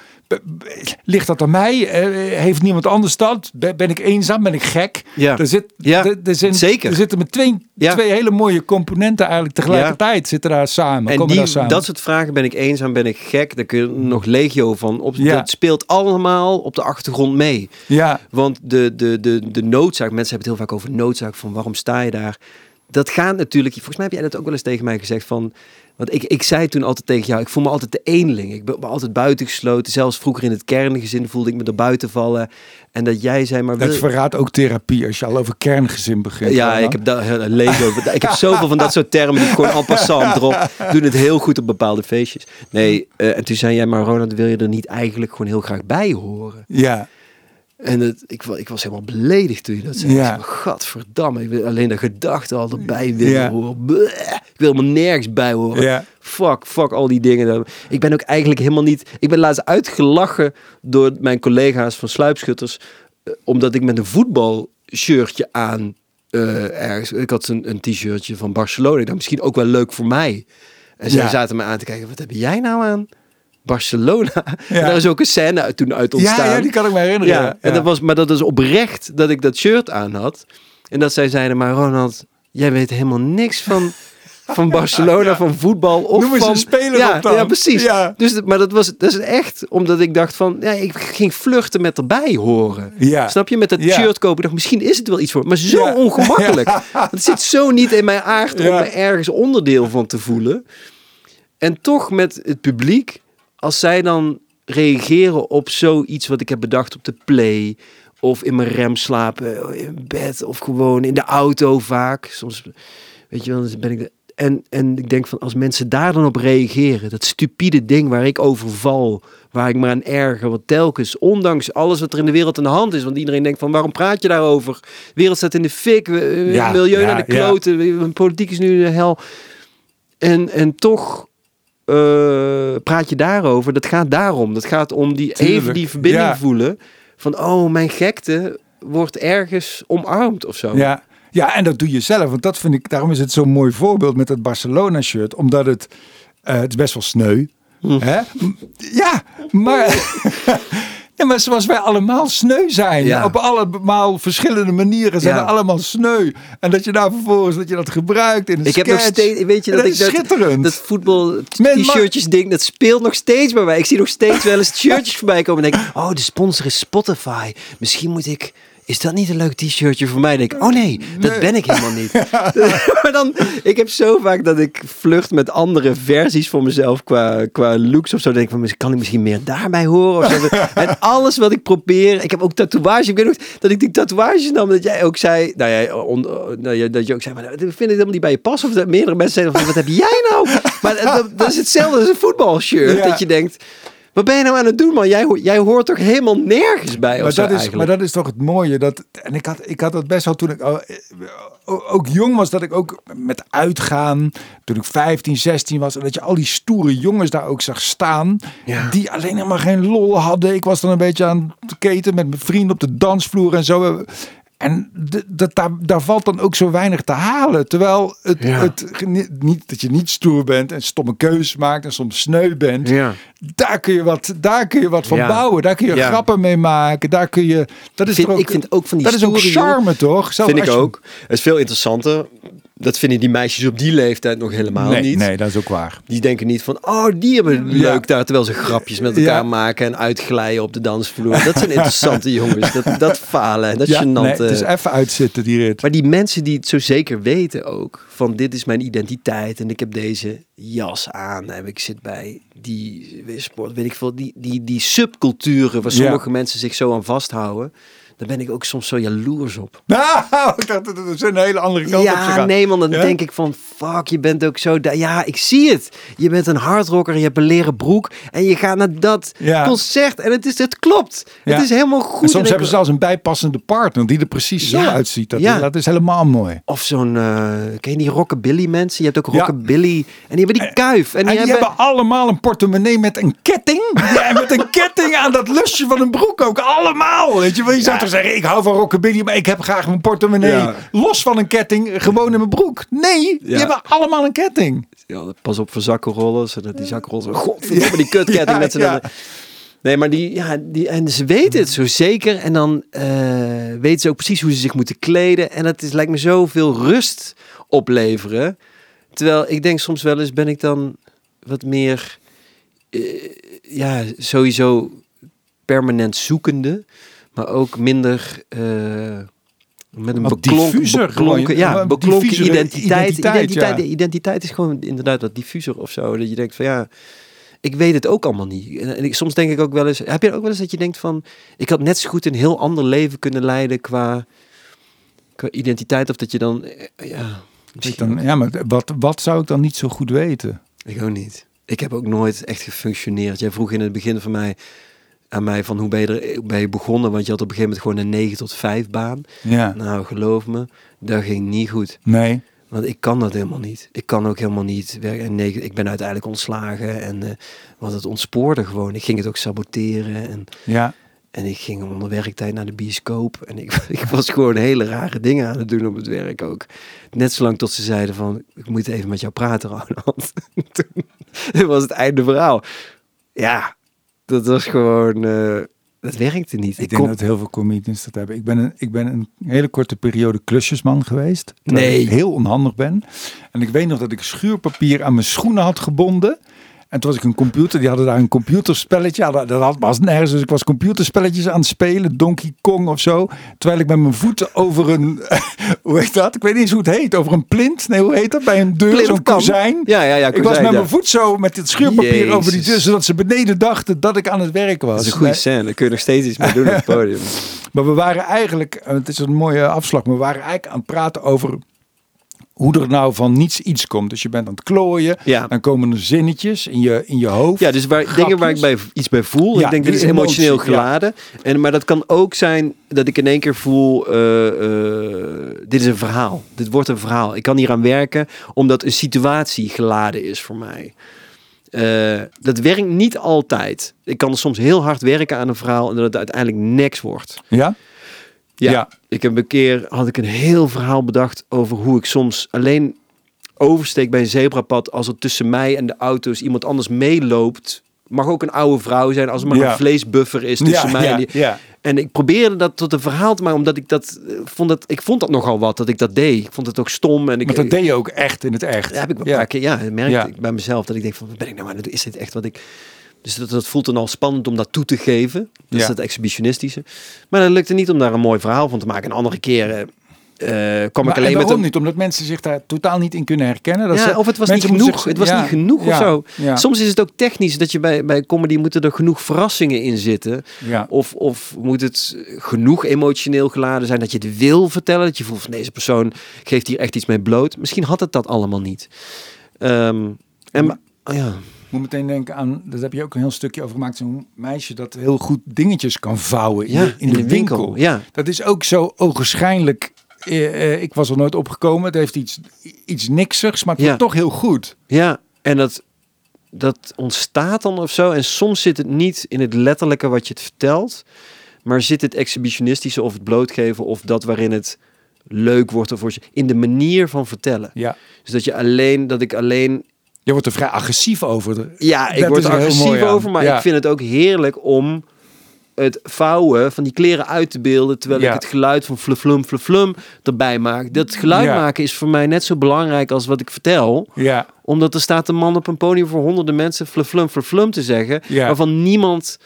ligt dat aan mij? Eh, heeft niemand anders dat? Ben, ik eenzaam? Ben ik gek? Ja. Er, zit, Ja, er, er zeker. Er zitten met twee, Ja. twee hele mooie componenten eigenlijk tegelijkertijd zitten daar samen. En komen die, daar samen. dat soort vragen, ben ik eenzaam, ben ik gek, daar kun je nog legio van op. Ja. Dat speelt allemaal op de achtergrond mee. ja, Want de, de, de, de noodzaak, mensen hebben het heel vaak over noodzaak, van waarom sta je daar? Dat gaat natuurlijk, volgens mij heb jij dat ook wel eens tegen mij gezegd van, want ik, ik zei toen altijd tegen jou, ik voel me altijd de eenling. Ik ben altijd buitengesloten. Zelfs vroeger in het kerngezin voelde ik me er buiten vallen. En dat jij zei, maar... dat verraadt ook therapie als je al over kerngezin begint. ja, ik heb, Lego, ik heb zoveel van dat soort termen die ik gewoon en passant erop. Doen het heel goed op bepaalde feestjes. Nee, eh, en toen zei jij, maar Ronald, wil je er niet eigenlijk gewoon heel graag bij horen? Ja, En het, ik, ik was helemaal beledigd toen je dat zei. Ja. Gadverdamme, ik wil alleen de gedachte al erbij willen Ja. horen. Bleh, ik wil helemaal nergens bij horen. Ja. Fuck, fuck al die dingen. Ik ben ook eigenlijk helemaal niet... Ik ben laatst uitgelachen door mijn collega's van Sluipschutters. eh, Omdat ik met een voetbalshirtje aan eh, ergens... Ik had een, een t-shirtje van Barcelona. Ik dacht, misschien ook wel leuk voor mij. En zij zaten me aan te kijken. Wat heb jij nou aan? Barcelona. En Ja. daar is ook een scène uit- toen uit ontstaan. Ja, ja, die kan ik me herinneren. Ja, en dat was, maar dat is oprecht dat ik dat shirt aan had. En dat zij zeiden, maar Ronald, jij weet helemaal niks van, van Barcelona, van voetbal. Of Noem eens van, een speler ja, op dan. Ja, precies. Ja. Dus, maar dat was dat is echt omdat ik dacht van, ja, ik ging vluchten met erbij horen. Ja. Snap je? Met dat shirt kopen. Ik dacht, misschien is het wel iets voor. Maar zo ongemakkelijk. Het zit zo niet in mijn aard om me ergens onderdeel van te voelen. En toch met het publiek, als zij dan reageren op zoiets wat ik heb bedacht op de play, of in mijn rem slapen, in bed, of gewoon in de auto vaak. Soms, weet je wel, dan ben ik. De, en, en ik denk van als mensen daar dan op reageren, dat stupide ding waar ik over val, waar ik me aan erger, wat telkens, ondanks alles wat er in de wereld aan de hand is, want iedereen denkt van waarom praat je daarover? De wereld staat in de fik, Ja, milieu ja, naar de ja. kloten, we- politiek is nu de hel. En, en toch eh, praat je daarover. Dat gaat daarom. Dat gaat om die Tuurlijk, even die verbinding ja. voelen. Van oh, mijn gekte wordt ergens omarmd of zo. Ja. ja, en dat doe je zelf. Want dat vind ik, daarom is het zo'n mooi voorbeeld met het Barcelona-shirt. Omdat het, eh, het is best wel sneu. Hm. Hè? Ja, maar, ja, maar zoals wij allemaal sneu zijn. Ja. Op allemaal verschillende manieren zijn Ja. we allemaal sneu. En dat je daar vervolgens dat je dat gebruikt in een Ik heb nog steeds, weet je dat, ik is dat, schitterend. dat voetbal t-shirtjes ding, dat speelt nog steeds bij mij. Ik zie nog steeds wel eens shirtjes voorbij komen en denk, oh, de sponsor is Spotify. Misschien moet ik, is dat niet een leuk t-shirtje voor mij? Denk ik, oh nee, dat Nee. ben ik helemaal niet. maar dan, ik heb zo vaak dat ik vlucht met andere versies van mezelf qua, qua looks of zo. Denk ik van, kan ik misschien meer daarbij horen? Of zo. en alles wat ik probeer, ik heb ook tatoeages. Ik weet nog dat ik die tatoeages nam, dat jij ook zei, nou ja, on- nou dat je ook zei, maar dat vind ik helemaal niet bij je passen. Of dat meerdere mensen zeiden van, wat heb jij nou? Maar dat, dat is hetzelfde als een voetbalshirt. Ja. Dat je denkt, wat ben je nou aan het doen man? Jij, ho- jij hoort toch helemaal nergens bij Maar zo dat, is, eigenlijk? maar dat is toch het mooie. Dat, en ik had, ik had dat best wel toen ik eh, ook jong was. Dat ik ook met uitgaan. Toen ik 15, 16 was. En dat je al die stoere jongens daar ook zag staan. Ja. Die alleen helemaal geen lol hadden. Ik was dan een beetje aan het keten met mijn vrienden op de dansvloer en zo. En dat, daar, daar valt dan ook zo weinig te halen. Terwijl het, Ja. het niet, dat je niet stoer bent en stomme keuzes maakt en soms sneu bent. Ja. Daar kun je wat, daar kun je wat van Ja. bouwen. Daar kun je grappen mee maken. Daar kun je. Dat is Vind- ook, ik vind ook van die dat is ook jongen- charme, toch? Zelfs vind ik ook. Het is veel interessanter. Dat vinden die meisjes op die leeftijd nog helemaal Nee, niet. nee, dat is ook waar. Die denken niet van, oh, die hebben Ja. leuk daar, terwijl ze grapjes met elkaar Ja. maken en uitglijden op de dansvloer. Dat zijn interessante jongens. Dat, dat falen, dat Ja, nee, het is even uitzitten, die rit. Maar die mensen die het zo zeker weten ook, van dit is mijn identiteit en ik heb deze jas aan en ik zit bij die sport, weet ik veel, die, die, die subculturen waar sommige mensen zich zo aan vasthouden, daar ben ik ook soms zo jaloers op. Nou, ik dacht dat het een hele andere kant op Ja, nee man, dan Ja? denk ik van fuck, je bent ook zo... Ja, ik zie het. Je bent een hardrocker, je hebt een leren broek en je gaat naar dat Ja. concert en het, is, het klopt. Ja. Het is helemaal goed. En soms En hebben ze zelfs een bijpassende partner die er precies zo Ja, uitziet. Dat, ja. dat is helemaal mooi. Of zo'n, eh ken je die rockabilly mensen? Je hebt ook Ja. rockabilly en die hebben die kuif. En En die, hebben... hebben allemaal een portemonnee met een ketting. Ja, en met een ketting aan dat lusje van een broek ook. Allemaal. Weet je wel? Je zou toch zeggen, ik hou van rockabilly, maar ik heb graag mijn portemonnee Ja. los van een ketting, gewoon in mijn broek. Nee, die Ja. hebben allemaal een ketting. Ja, pas op voor zakkenrollers. En dat die zakkenrollers... Godverdomme, die kutketting Ja, met z'n... ja. Nee, maar die, ja, die, en ze weten het zo zeker. En dan eh, weten ze ook precies hoe ze zich moeten kleden. En dat is, lijkt me zoveel rust opleveren. Terwijl ik denk soms wel eens, ben ik dan wat meer, eh, ja, sowieso permanent zoekende. Maar ook minder... eh, met een beklonk, beklonken, ja, beklonken identiteit. identiteit, Identiteit, ja. identiteit is gewoon inderdaad wat diffuser of zo. Dat je denkt van ja, ik weet het ook allemaal niet. En, en ik, soms denk ik ook wel eens, heb je ook wel eens dat je denkt van, ik had net zo goed een heel ander leven kunnen leiden qua, qua identiteit. Of dat je dan, eh, ja, dan, ja, maar wat, wat zou ik dan niet zo goed weten? ik ook niet. Ik heb ook nooit echt gefunctioneerd. Jij vroeg in het begin van mij, aan mij van hoe ben je, er, hoe ben je begonnen? Want je had op een gegeven moment gewoon een 9 tot 5 baan. Ja. Nou, geloof me, dat ging niet goed. Nee. Want ik kan dat helemaal niet. Ik kan ook helemaal niet werken. En nee, ik ben uiteindelijk ontslagen. En eh want het ontspoorde gewoon. Ik ging het ook saboteren. En, Ja. en ik ging onder werktijd naar de bioscoop. En ik, ik was gewoon hele rare dingen aan het doen op het werk ook. Net zolang tot ze zeiden van... Ik moet even met jou praten, Ronald. Toen was het einde verhaal. Ja, dat was gewoon... eh, dat werkte niet. Ik Ik denk dat heel veel comedians dat hebben. Ik ben een, ik ben een hele korte periode klusjesman geweest. Nee. Ik heel onhandig ben. En ik weet nog dat ik schuurpapier aan mijn schoenen had gebonden. En toen was ik een computer, die hadden daar een computerspelletje. Ja, dat, dat had was nergens, dus ik was computerspelletjes aan het spelen. Donkey Kong of zo. Terwijl ik met mijn voeten over een, hoe heet dat? Ik weet niet eens hoe het heet. Over een plint. Nee, hoe heet dat? Bij een deur, zo'n kozijn. Ja, ja, ja. Ik was met ja. mijn voet zo met dit schuurpapier over die deur, zodat ze beneden dachten dat ik aan het werk was. Dat is een goede Nee. scène. Daar kun je nog steeds iets mee doen op het podium. Maar we waren eigenlijk, en het is een mooie afslag, maar we waren eigenlijk aan het praten over hoe er nou van niets iets komt. Dus je bent aan het klooien, Ja. dan komen er zinnetjes in je, in je hoofd. Ja, dus waar, dingen waar ik bij, iets bij voel. Ja, ik denk, dit is emotioneel emotie, ja. geladen. En, maar dat kan ook zijn dat ik in één keer voel, eh, eh, dit is een verhaal. Dit wordt een verhaal. Ik kan hier aan werken omdat een situatie geladen is voor mij. Eh, dat werkt niet altijd. Ik kan soms heel hard werken aan een verhaal en dat het uiteindelijk niks wordt. Ja? Ja. Ja. Ik heb een keer had ik een heel verhaal bedacht over hoe ik soms alleen oversteek bij een zebrapad als er tussen mij en de auto's iemand anders meeloopt. Mag ook een oude vrouw zijn als er maar Ja. een vleesbuffer is tussen ja, mij ja, en die. ja. En ik probeerde dat tot een verhaal te maken, omdat ik dat eh, vond dat ik vond dat nogal wat dat ik dat deed. Ik vond het ook stom en ik Maar dat deed je ook echt in het echt. ja, heb ik wel Ja. keer, ja, merkte ik bij mezelf dat ik denk van, wat ben ik nou aan het doen? Is dit echt wat ik... Dus dat, dat voelt dan al spannend om dat toe te geven. Dus Ja. dat exhibitionistische. Maar dat lukte niet om daar een mooi verhaal van te maken. Een andere keer eh, kwam Maar ik alleen en met een... niet? Omdat mensen zich daar totaal niet in kunnen herkennen. Dat Ja, ze- of het was niet mensen genoeg. zich- Het was ja, niet genoeg ja, of zo. Soms is het ook technisch dat je bij, bij comedy moeten er genoeg verrassingen in zitten. Of, of moet het genoeg emotioneel geladen zijn dat je het wil vertellen. Dat je voelt van deze persoon geeft hier echt iets mee bloot. Misschien had het dat allemaal niet. Ehm, en, Maar- ja. Ik moet meteen denken aan, dat heb je ook een heel stukje over gemaakt, zo'n meisje dat heel goed dingetjes kan vouwen in, Ja, de, in, de, winkel. Ja, Dat is ook zo ogenschijnlijk. eh, eh, ik was er nooit opgekomen. Het heeft iets, iets niksigs, maar het Ja. wordt toch heel goed. ja. en dat, dat ontstaat dan of zo. En soms zit het niet in het letterlijke wat je het vertelt. Maar zit het exhibitionistische of het blootgeven of dat waarin het leuk wordt of in de manier van vertellen. Ja. Dus dat je alleen, dat ik alleen Je wordt er vrij agressief over. Ja, ik Dat word er agressief mooi over, maar Ja. ik vind het ook heerlijk om het vouwen van die kleren uit te beelden, terwijl Ja. ik het geluid van fluflum fluflum erbij maak. Dat geluid Ja. maken is voor mij net zo belangrijk als wat ik vertel, Ja, omdat er staat een man op een podium voor honderden mensen fluflum fluflum te zeggen, waarvan niemand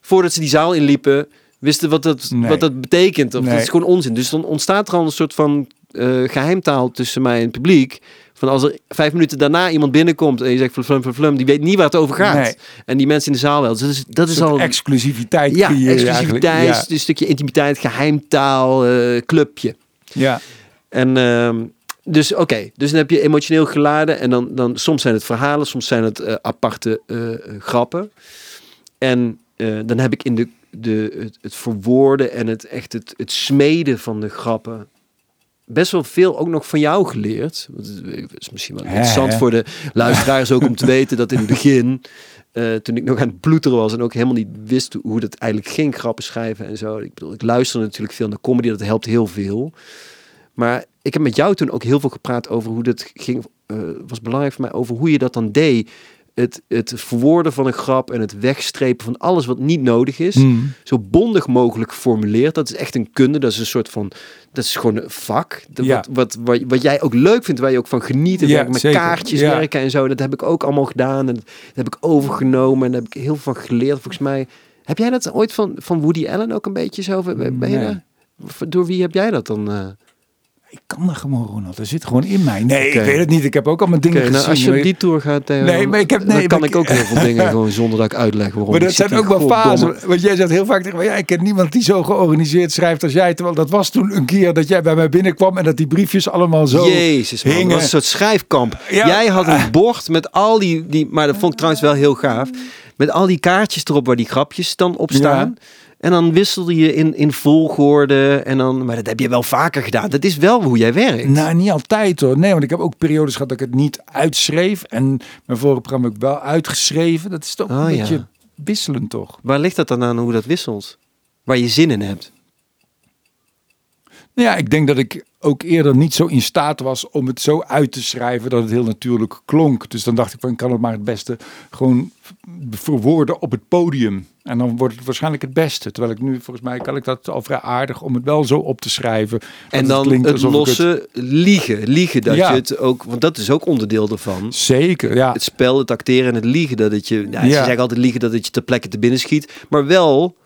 voordat ze die zaal inliepen wisten wat dat, Nee. wat dat betekent. Of Nee. dat is gewoon onzin. Dus dan ontstaat er al een soort van eh, geheimtaal tussen mij en het publiek. Van als er vijf minuten daarna iemand binnenkomt en je zegt flum flum flum, die weet niet waar het over gaat. Nee. En die mensen in de zaal wel. Dus dat is, al exclusiviteit. ja, exclusiviteit, eigenlijk. een stukje intimiteit, geheimtaal, eh, clubje. Ja. ja. En ehm, dus oké, dus dan heb je emotioneel geladen en dan, dan soms zijn het verhalen, soms zijn het eh, aparte eh, grappen. En dan heb ik in de, de, het, het verwoorden en het echt het, het smeden van de grappen best wel veel ook nog van jou geleerd. Het is misschien wel interessant voor de luisteraars ook om te weten dat in het begin, eh, toen ik nog aan het ploeteren was en ook helemaal niet wist hoe- dat eigenlijk ging, grappen schrijven en zo. Ik bedoel, ik luisterde natuurlijk veel naar comedy, dat helpt heel veel. Maar ik heb met jou toen ook heel veel gepraat over hoe dat ging. eh, was belangrijk voor mij over hoe je dat dan deed. Het, het verwoorden van een grap en het wegstrepen van alles wat niet nodig is. Mm. Zo bondig mogelijk geformuleerd. Dat is echt een kunde. Dat is een soort van. Dat is gewoon een vak. Dat, Ja. wat, wat, wat, wat jij ook leuk vindt, waar je ook van geniet. En Ja, met zeker. kaartjes Ja. werken en zo. Dat heb ik ook allemaal gedaan. En dat heb ik overgenomen. En daar heb ik heel veel van geleerd. Volgens mij. Heb jij dat ooit van, van Woody Allen ook een beetje zo? Ben je Nee. Door wie heb jij dat dan? Eh? Ik kan dat gewoon, Ronald. Dat zit gewoon in mij. Nee, ik weet het niet. Ik heb ook al mijn dingen Oké, nou, gezien. als je die tour gaat, Theo, Nee, dan- maar ik heb- dan nee, kan maar ik ik- ook heel veel dingen gewoon zonder dat ik uitleg waarom. Maar Ik dat zit zijn ook wel fasen. Want jij zegt heel vaak tegen mij, ja, ik ken niemand die zo georganiseerd schrijft als jij. Terwijl dat was toen een keer dat jij bij mij binnenkwam en dat die briefjes allemaal zo Jezus, man. hingen. Dat was een soort schrijfkamp. Ja. Jij had een bord met al die, die... Maar dat vond ik trouwens wel heel gaaf. Met al die kaartjes erop waar die grapjes dan op staan. En dan wisselde je in, in volgorde. En dan, maar dat heb je wel vaker gedaan. Dat is wel hoe jij werkt. Nou, niet altijd hoor. Nee, want ik heb ook periodes gehad dat ik het niet uitschreef. En mijn vorige programma heb ik wel uitgeschreven. Dat is toch Oh, een ja. beetje wisselend toch? Waar ligt dat dan aan hoe dat wisselt? Waar je zin in hebt. Nou ja, ik denk dat ik ook eerder niet zo in staat was om het zo uit te schrijven dat het heel natuurlijk klonk. Dus dan dacht ik van, ik kan het maar het beste gewoon verwoorden op het podium. En dan wordt het waarschijnlijk het beste. Terwijl ik nu, volgens mij kan ik dat al vrij aardig om het wel zo op te schrijven. En dan het ik losse liegen. Liegen dat Ja. je het ook... Want dat is ook onderdeel ervan. Zeker, ja. Het spel, het acteren en het liegen. Dat het je... Nou, Ze Ja. zeggen altijd liegen dat het je ter plekke te binnen schiet. Maar wel...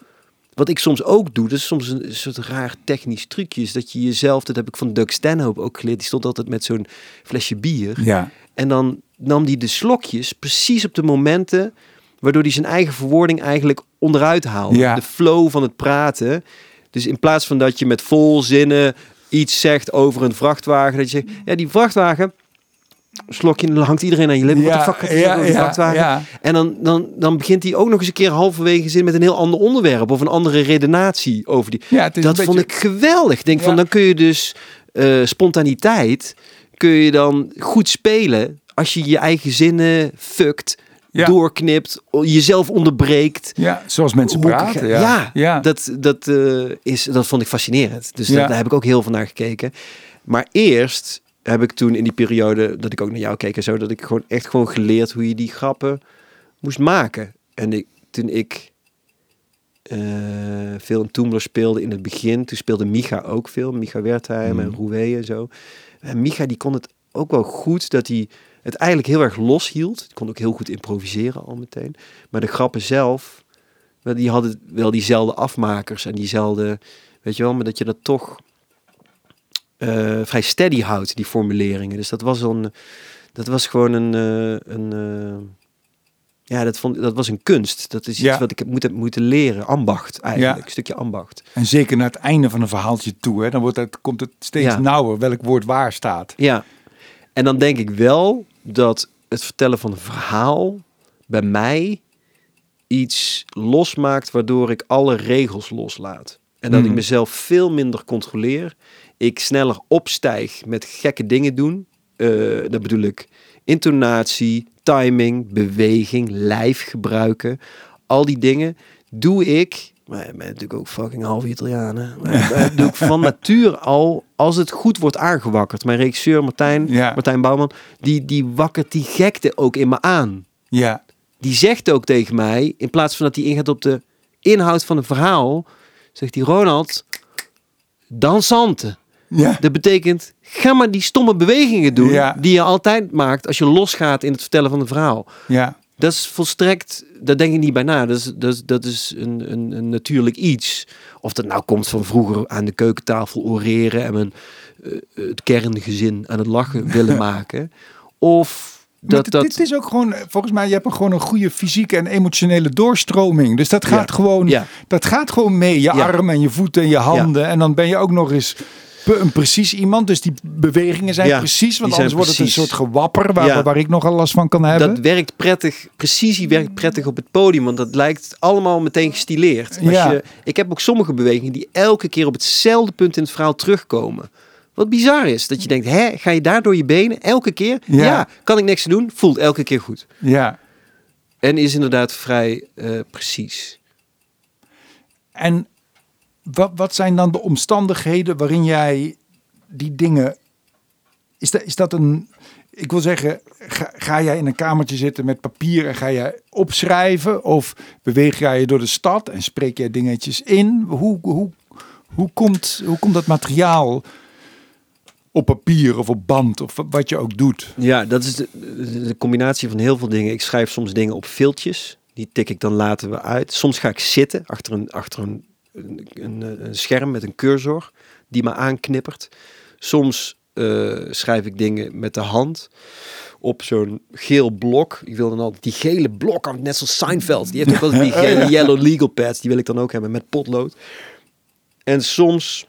Wat ik soms ook doe, dat is soms een soort raar technisch trucje, is dat je jezelf, dat heb ik van Doug Stanhope ook geleerd, die stond altijd met zo'n flesje bier. Ja, En dan nam hij de slokjes precies op de momenten waardoor hij zijn eigen verwoording eigenlijk onderuit haalde. Ja. De flow van het praten. Dus in plaats van dat je met vol zinnen iets zegt over een vrachtwagen, dat je zegt, ja, die vrachtwagen, slokje, dan hangt iedereen aan je lippen. Wat de fuck gaat vrachtwagen? ja. En dan, dan, dan begint hij ook nog eens een keer halverwege zin met een heel ander onderwerp of een andere redenatie over die. Ja, Dat vond beetje- ik geweldig. Denk van Ja. dan kun je dus eh, spontaniteit kun je dan goed spelen als je je eigen zinnen fuckt, Ja. doorknipt, jezelf onderbreekt. Ja, zoals mensen praten. ja, Ja, ja. Dat, dat, eh, is, dat vond ik fascinerend. Dus Ja. daar, daar heb ik ook heel veel naar gekeken. Maar eerst heb ik toen in die periode dat ik ook naar jou keek en zo, dat ik gewoon echt gewoon geleerd hoe je die grappen moest maken. En ik, toen ik eh, veel in Toemler speelde in het begin, toen speelde Micha ook veel. Micha Wertheim en Mm. Roué en zo. En Micha die kon het ook wel goed dat hij het eigenlijk heel erg los hield. Die kon ook heel goed improviseren al meteen. Maar de grappen zelf, die hadden wel diezelfde afmakers en diezelfde, weet je wel, maar dat je dat toch eh, vrij steady houdt, die formuleringen. Dus dat was een, dat was gewoon een, eh, een eh, ja, dat, vond, dat was een kunst. Dat is iets Ja. wat ik heb moeten, moeten leren. Ambacht eigenlijk, Ja. een stukje ambacht. En zeker naar het einde van een verhaaltje toe, hè, dan wordt het, komt het steeds Ja. nauwer welk woord waar staat. Ja, en dan denk ik wel dat het vertellen van een verhaal bij mij iets losmaakt waardoor ik alle regels loslaat. En dat Hmm. ik mezelf veel minder controleer. Ik sneller opstijg met gekke dingen doen. Eh dat bedoel ik intonatie, timing, beweging, lijf gebruiken. Al die dingen doe ik. Maar ik ben natuurlijk ook fucking half Italianen. Maar doe ik van natuur al als het goed wordt aangewakkerd. Mijn regisseur Martijn, Ja. Martijn Bouwman, die, die wakkert die gekte ook in me aan. Ja, Die zegt ook tegen mij, in plaats van dat hij ingaat op de inhoud van een verhaal, zegt hij Ronald, dansante. Ja. Dat betekent, ga maar die stomme bewegingen doen Ja. die je altijd maakt als je losgaat in het vertellen van een verhaal. ja. Dat is volstrekt, daar denk ik niet bij na. Dat is, dat is, dat is een, een, een natuurlijk iets. Of dat nou komt van vroeger aan de keukentafel oreren en mijn, eh, het kerngezin aan het lachen willen maken. Of Dat, dit, dat, dit is ook gewoon, volgens mij, je hebt een, gewoon een goede fysieke en emotionele doorstroming. Dus dat gaat, Ja. gewoon, Ja. dat gaat gewoon mee. Je Ja. armen en je voeten en je handen. En dan ben je ook nog eens een precies iemand. Dus die bewegingen zijn Ja, precies. Want anders wordt het een soort gewapper waar, Ja. waar ik nogal last van kan hebben. dat werkt prettig. Precisie werkt prettig op het podium, want dat lijkt allemaal meteen gestileerd. Als Ja. je, ik heb ook sommige bewegingen die elke keer op hetzelfde punt in het verhaal terugkomen. Wat bizar is, dat je denkt, hè, ga je daar door je benen elke keer? Ja. Ja, kan ik niks doen, voelt elke keer goed. Ja. En is inderdaad vrij eh, precies. En wat, wat zijn dan de omstandigheden waarin jij die dingen. Is dat, is dat een. Ik wil zeggen, ga, jij in een kamertje zitten met papier en ga jij opschrijven? Of beweeg jij je door de stad en spreek jij dingetjes in? Hoe, hoe, hoe, komt, hoe komt dat materiaal op papier of op band of wat je ook doet? Ja, dat is de, de combinatie van heel veel dingen. Ik schrijf soms dingen op filtjes. Die tik ik dan later weer uit. Soms ga ik zitten achter een, achter een, een, een, een scherm met een cursor die me aanknippert. Soms eh, schrijf ik dingen met de hand op zo'n geel blok. Ik wil dan altijd die gele blok, net zoals Seinfeld. Die heeft ook wel die gele yellow legal pads. Die wil ik dan ook hebben met potlood. En soms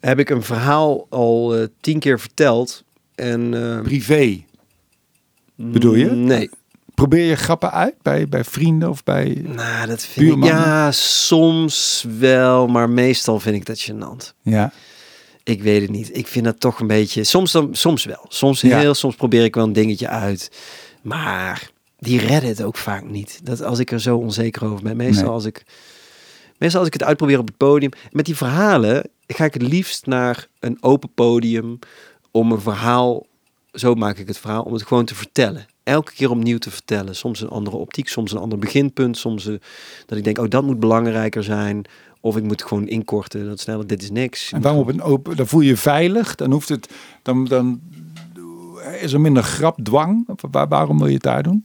heb ik een verhaal al eh, tien keer verteld. En, eh, Privé, bedoel je? Nee. Probeer je grappen uit bij, bij vrienden of bij... Nou, dat vind ik... Ja, soms wel, maar meestal vind ik dat gênant. Ja, Ik weet het niet. Ik vind dat toch een beetje... Soms, dan, soms wel. Soms Ja. heel, soms probeer ik wel een dingetje uit. Maar die redden het ook vaak niet. Dat als ik er zo onzeker over ben. Meestal, Nee. als, ik, meestal als ik het uitprobeer op het podium. Met die verhalen ga ik het liefst naar een open podium. Om een verhaal... Zo maak ik het verhaal. Om het gewoon te vertellen. Elke keer opnieuw te vertellen. Soms een andere optiek. Soms een ander beginpunt. Soms eh, dat ik denk, oh dat moet belangrijker zijn. Of ik moet gewoon inkorten. Dat sneller, dit is niks. en waarom op een open... Dan voel je je veilig, dan hoeft het... Dan, dan is er minder grapdwang. Waar, waarom wil je het daar doen?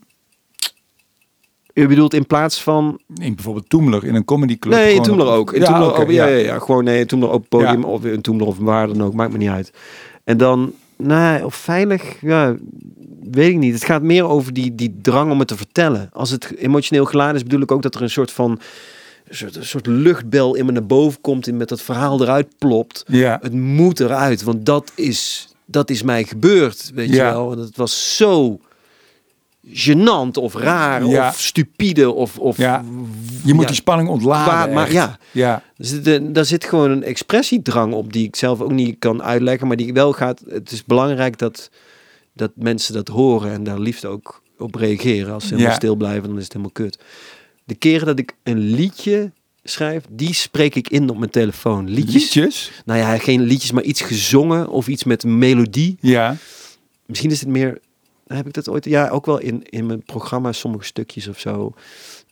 U bedoelt in plaats van In bijvoorbeeld Toemler, in een comedyclub. Nee, in Toemler op- ook. In Ja, Toemler. Ja, ja, ja. Gewoon nee, in Toemler op podium of in Toemler of waar dan ook. Maakt me niet uit. En dan, nee, of veilig, ja, weet ik niet. Het gaat meer over die, die drang om het te vertellen. Als het emotioneel geladen is, bedoel ik ook dat er een soort van, een soort, een soort luchtbel in me naar boven komt en met dat verhaal eruit plopt. Ja, Het moet eruit, want dat is, dat is mij gebeurd, weet je wel. En het was zo gênant of raar Ja. of stupide of... of Ja. je moet ja, die spanning ontladen. maar ja. Ja, daar zit gewoon een expressiedrang op die ik zelf ook niet kan uitleggen, maar die wel gaat. Het is belangrijk dat, dat mensen dat horen en daar liefst ook op reageren. Als ze helemaal stil blijven, dan is het helemaal kut. De keren dat ik een liedje schrijf, die spreek ik in op mijn telefoon. Liedjes. liedjes. Nou ja, geen liedjes, maar iets gezongen of iets met melodie. Ja, Misschien is het meer. Heb ik dat ooit? Ja, ook wel in, in mijn programma, sommige stukjes of zo.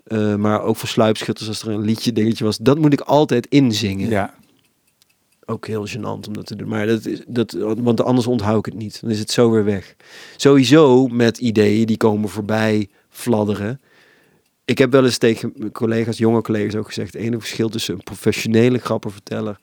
Eh, maar ook voor sluipschutters, als er een liedje dingetje was, dat moet ik altijd inzingen ja. ook heel gênant om dat te doen. Maar dat is, dat, want anders onthoud ik het niet. Dan is het zo weer weg. Sowieso met ideeën die komen voorbij fladderen. Ik heb wel eens tegen mijn collega's, jonge collega's ook gezegd... het enige verschil tussen een professionele grappenverteller...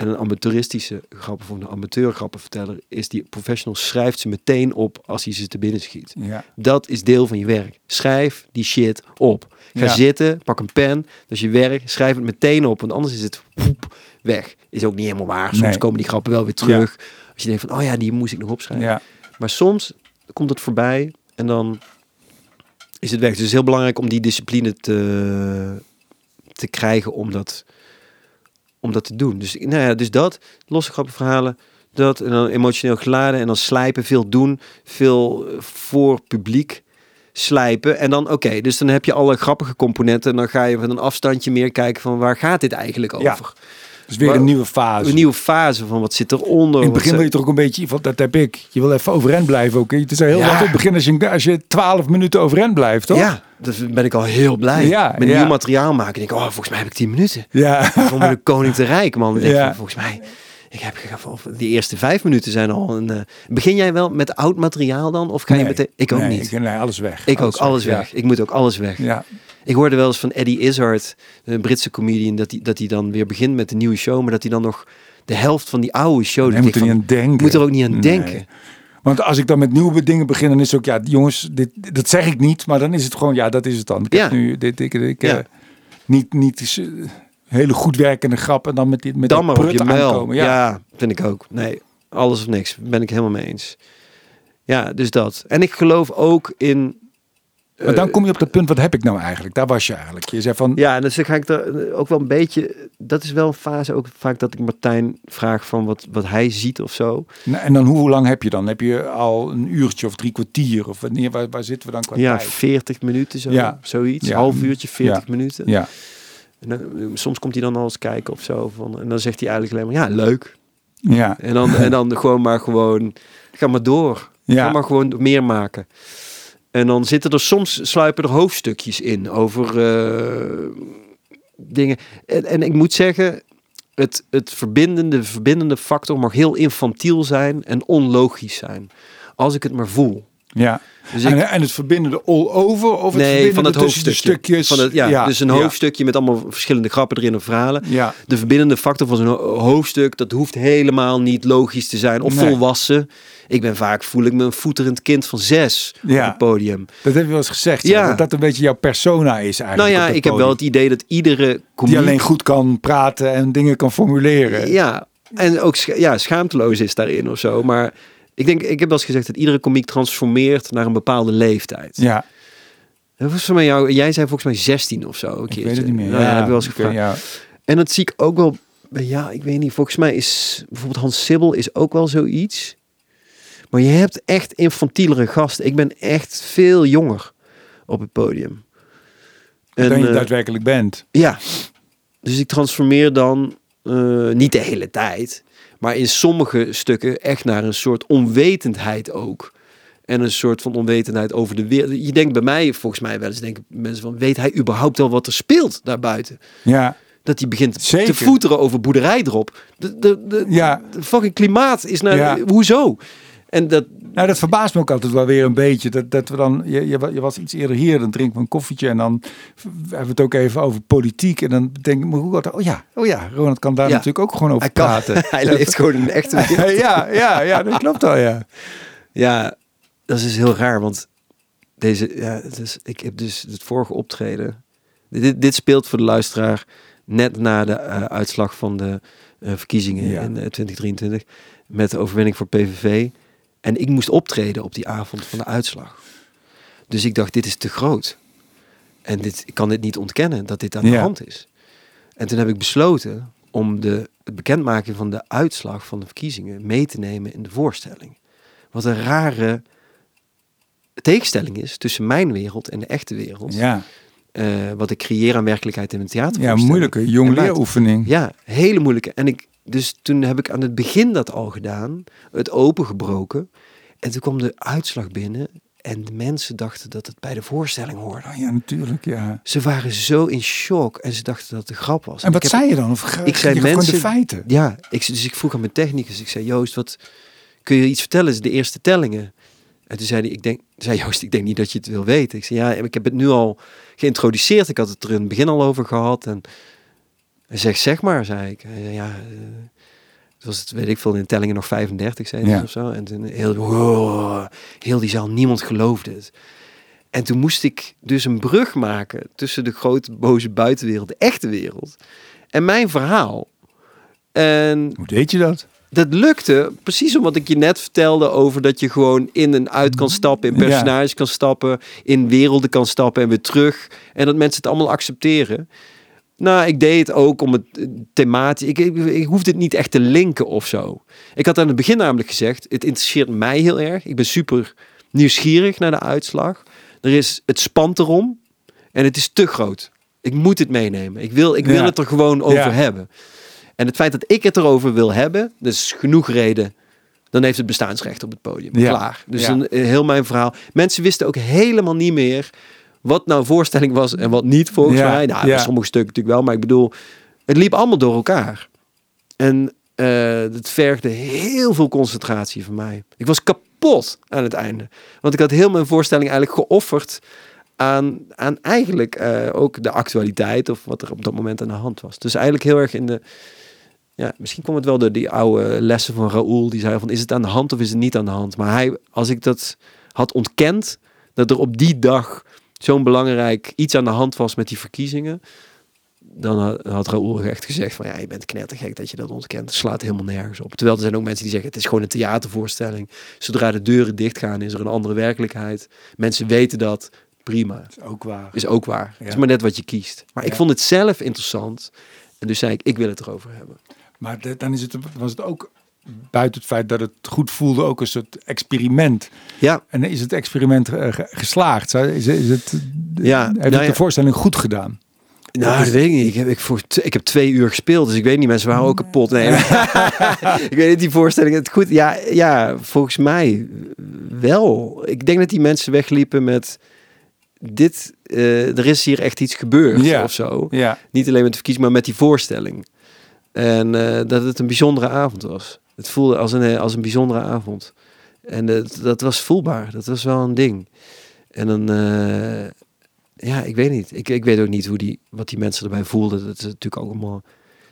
en een amateuristische grappen of een amateur grappenverteller... is die professional schrijft ze meteen op als hij ze te binnen schiet. ja. Dat is deel van je werk. Schrijf die shit op. Ga Ja. zitten, pak een pen, dat is je werk, schrijf het meteen op, want anders is het poep, weg. Is ook niet helemaal waar. Soms Nee. komen die grappen wel weer terug. Als je denkt van, oh ja, die moest ik nog opschrijven. ja. Maar soms komt het voorbij en dan is het weg. Dus het is heel belangrijk om die discipline te, te krijgen om dat, om dat te doen. Dus, nou ja, dus dat, losse grappenverhalen, dat en dan emotioneel geladen en dan slijpen, veel doen, veel eh, voor publiek slijpen. En dan, oké, dus dan heb je alle grappige componenten en dan ga je van een afstandje meer kijken van waar gaat dit eigenlijk Ja. Over? Dus weer Maar- een nieuwe fase. Een nieuwe fase van wat zit eronder. In het begin wil je toch ook een beetje, want dat heb ik. Je wil even overeind blijven ook. hè. Het is heel Ja. wat in het begin als je, als je 12 minuten overeind blijft, toch? Ja, dus ben ik al heel blij. Ja, Met ja. nieuw materiaal maken. denk ik, oh, volgens mij heb ik 10 minuten. Ja. De koning te rijk, man. Denk Ja. van, volgens mij, ik heb die eerste vijf minuten zijn al een. eh, begin jij wel met oud materiaal dan? Of ga je Nee. meteen? Ik ook Nee, niet. Ik, nee, alles weg. ik ook, alles weg. Ik moet ook alles weg. Ja. Ik hoorde wel eens van Eddie Izzard, een Britse comedian, dat hij dat hij dan weer begint met de nieuwe show, maar dat hij dan nog de helft van die oude show. Moet er niet aan denken. moet er ook niet aan Nee. denken. Want als ik dan met nieuwe dingen begin, dan is het ook, ja, jongens, dit, dat zeg ik niet, maar dan is het gewoon, ja, dat is het dan. Ik Ja. heb nu dit, ik, ik, Ja. eh, niet, niet eh, hele goed werkende grap en dan met dit, met Dan maar op prut je muil. aankomen. Ja. Ja. vind ik ook. Nee, alles of niks. Ben ik helemaal mee eens. Ja, dus dat. En ik geloof ook in. Maar dan eh, kom je op dat punt, wat heb ik nou eigenlijk? Daar was je eigenlijk. Je zei van, Ja, en dus dan ga ik er ook wel een beetje. Dat is wel een fase ook vaak dat ik Martijn vraag van wat, wat hij ziet of zo. nou, en dan hoe lang heb je dan? Heb je al een uurtje of drie kwartier? Of wanneer, waar, waar zitten we dan qua Ja, tijd? 40 minuten zo. Ja. Zoiets. Ja. Half uurtje, 40 Ja. minuten. Ja, En dan, soms komt hij dan al eens kijken of zo. Van, en dan zegt hij eigenlijk alleen maar ja, leuk. ja, En dan, en dan gewoon maar gewoon. Ga maar door. Ga maar gewoon meer maken. En dan zitten er soms sluipen er hoofdstukjes in over eh, dingen. En, en ik moet zeggen, het, het verbindende, verbindende factor mag heel infantiel zijn en onlogisch zijn. Als ik het maar voel. Ja. Dus ik, En, en het verbindende all over of het nee, verbindende van het hoofdstukje. stukjes? Van het, ja, dus een hoofdstukje met allemaal verschillende grappen erin of verhalen. Ja, De verbindende factor van zo'n ho- hoofdstuk, dat hoeft helemaal niet logisch te zijn of Nee. volwassen. Ik ben vaak, voel ik me een voeterend kind van zes Ja. op het podium. dat heb je wel eens gezegd. Ja. Dat dat een beetje jouw persona is eigenlijk. Nou ja, ik heb wel het idee dat iedere Die alleen goed kan praten en dingen kan formuleren. Ja, en ook ja, schaamteloos is daarin of zo. Maar ik denk, ik heb wel eens gezegd dat iedere komiek transformeert naar een bepaalde leeftijd. Ja, volgens mij jou, jij zei volgens mij 16 of zo. Een Ik weet het niet meer. Nou, ja, heb wel eens gevraagd. ja. En dat zie ik ook wel. Ja, ik weet niet. Volgens mij is bijvoorbeeld Hans Sibbel is ook wel zoiets. Maar je hebt echt infantielere gasten. Ik ben echt veel jonger op het podium. En, Dan je eh, daadwerkelijk bent. ja. Dus ik transformeer dan eh, niet de hele tijd, maar in sommige stukken echt naar een soort onwetendheid ook. En een soort van onwetendheid over de wereld. Je denkt bij mij, volgens mij wel eens, denken mensen van, weet hij überhaupt wel wat er speelt daarbuiten? Ja, Dat hij begint Zeker. te voeteren over boerderijdrop. De, de, de, ja. de fucking klimaat is naar, Ja. hoezo? En dat, Nou, dat verbaast me ook altijd wel weer een beetje. Dat, dat we dan, je, je, wa- je was iets eerder hier, dan drinken we een koffietje en dan hebben we het ook even over politiek. En dan denk ik me, hoe gaat Oh ja, oh ja, Ronald kan daar Ja. natuurlijk ook gewoon over hij, kan, praten. hij leeft gewoon in een echte wereld. ja, ja, ja, dat klopt al, ja. Ja, dat is dus heel raar, want deze, ja, is, ik heb dus het vorige optreden. Dit, dit speelt voor de luisteraar net na de eh, uitslag van de eh, verkiezingen Ja. in eh, 2023 met de overwinning voor PVV. En ik moest optreden op die avond van de uitslag. Dus ik dacht, dit is te groot. En dit, ik kan dit niet ontkennen dat dit aan de hand is. En toen heb ik besloten om de, de bekendmaking van de uitslag van de verkiezingen mee te nemen in de voorstelling. Wat een rare tegenstelling is tussen mijn wereld en de echte wereld. Ja, Eh, wat ik creëer aan werkelijkheid in een theater. ja moeilijke jongleeroefening. Ja, hele moeilijke. En ik, dus toen heb ik aan het begin dat al gedaan, het opengebroken. En toen kwam de uitslag binnen en de mensen dachten dat het bij de voorstelling hoorde. Oh, ja, natuurlijk, ja. Ze waren zo in shock en ze dachten dat het een grap was. En wat heb- zei je dan? Of ik zei je mensen- de feiten. Ja, ik, dus ik vroeg aan mijn technicus, ik zei Joost, wat kun je iets vertellen? Is de eerste tellingen? En toen zei hij, ik denk, zei Joost, ik denk niet dat je het wil weten. Ik zei, ja, ik heb het nu al geïntroduceerd. Ik had het er in het begin al over gehad. En hij zegt, zeg maar, zei ik. Hij zei, ja, eh, het was het, weet ik veel, in tellingen nog 35 zei hij Ja. of zo. En toen heel, wow, heel die zaal, niemand geloofde het. En toen moest ik dus een brug maken tussen de grote boze buitenwereld, de echte wereld, en mijn verhaal. En Hoe deed je dat? dat lukte precies omdat ik je net vertelde over dat je gewoon in en uit kan stappen, in Ja. personages kan stappen, in werelden kan stappen en weer terug. En dat mensen het allemaal accepteren. Nou, ik deed het ook om het eh, thematisch. Ik, ik, ik hoefde het niet echt te linken of zo. Ik had aan het begin namelijk gezegd: het interesseert mij heel erg. Ik ben super nieuwsgierig naar de uitslag. Er is het spant erom en het is te groot. Ik moet het meenemen. Ik wil, ik wil Ja. het er gewoon over Ja. hebben. En het feit dat ik het erover wil hebben, dat is genoeg reden. Dan heeft het bestaansrecht op het podium. Ja. Klaar. Dus een, heel mijn verhaal. Mensen wisten ook helemaal niet meer wat nou voorstelling was en wat niet volgens Ja, mij. Nou, ja. sommige stukken natuurlijk wel, maar ik bedoel, het liep allemaal door elkaar. En eh, het vergde heel veel concentratie van mij. Ik was kapot aan het einde. Want ik had heel mijn voorstelling eigenlijk geofferd aan, aan eigenlijk eh, ook de actualiteit of wat er op dat moment aan de hand was. Dus eigenlijk heel erg in de. Ja, misschien kwam het wel door die oude lessen van Raoul. Die zei van, is het aan de hand of is het niet aan de hand? Maar hij, als ik dat had ontkend, dat er op die dag zo'n belangrijk iets aan de hand was met die verkiezingen, dan had, had Raoul echt gezegd van, ja, je bent knettergek dat je dat ontkent. Het slaat helemaal nergens op. Terwijl er zijn ook mensen die zeggen, het is gewoon een theatervoorstelling. Zodra de deuren dichtgaan, is er een andere werkelijkheid. Mensen weten dat, prima. Dat is ook waar. Is ook waar. Het Ja. is maar net wat je kiest. Maar ik vond het zelf interessant. En dus zei ik, ik wil het erover hebben. Maar de- dan is het, was het ook buiten het feit dat het goed voelde, ook een soort experiment. Ja, En is het experiment eh, ge- geslaagd? Is, is het, Ja, heeft nou het ja. de voorstelling goed gedaan? nou, dat weet ik niet. Ik heb, ik, voor, t- ik heb twee uur gespeeld, dus ik weet niet, mensen waren ook kapot. Nee, ik weet niet, die voorstelling, het goed. Ja, ja, volgens mij wel. Ik denk dat die mensen wegliepen met dit, eh, er is hier echt iets gebeurd Ja. of zo. Ja, Niet alleen met de verkiezing, maar met die voorstelling. En eh, dat het een bijzondere avond was. Het voelde als een, als een bijzondere avond. En dat, dat was voelbaar. Dat was wel een ding. En dan, eh, ja, ik weet niet. Ik, ik weet ook niet hoe die, wat die mensen erbij voelden. Dat is natuurlijk ook allemaal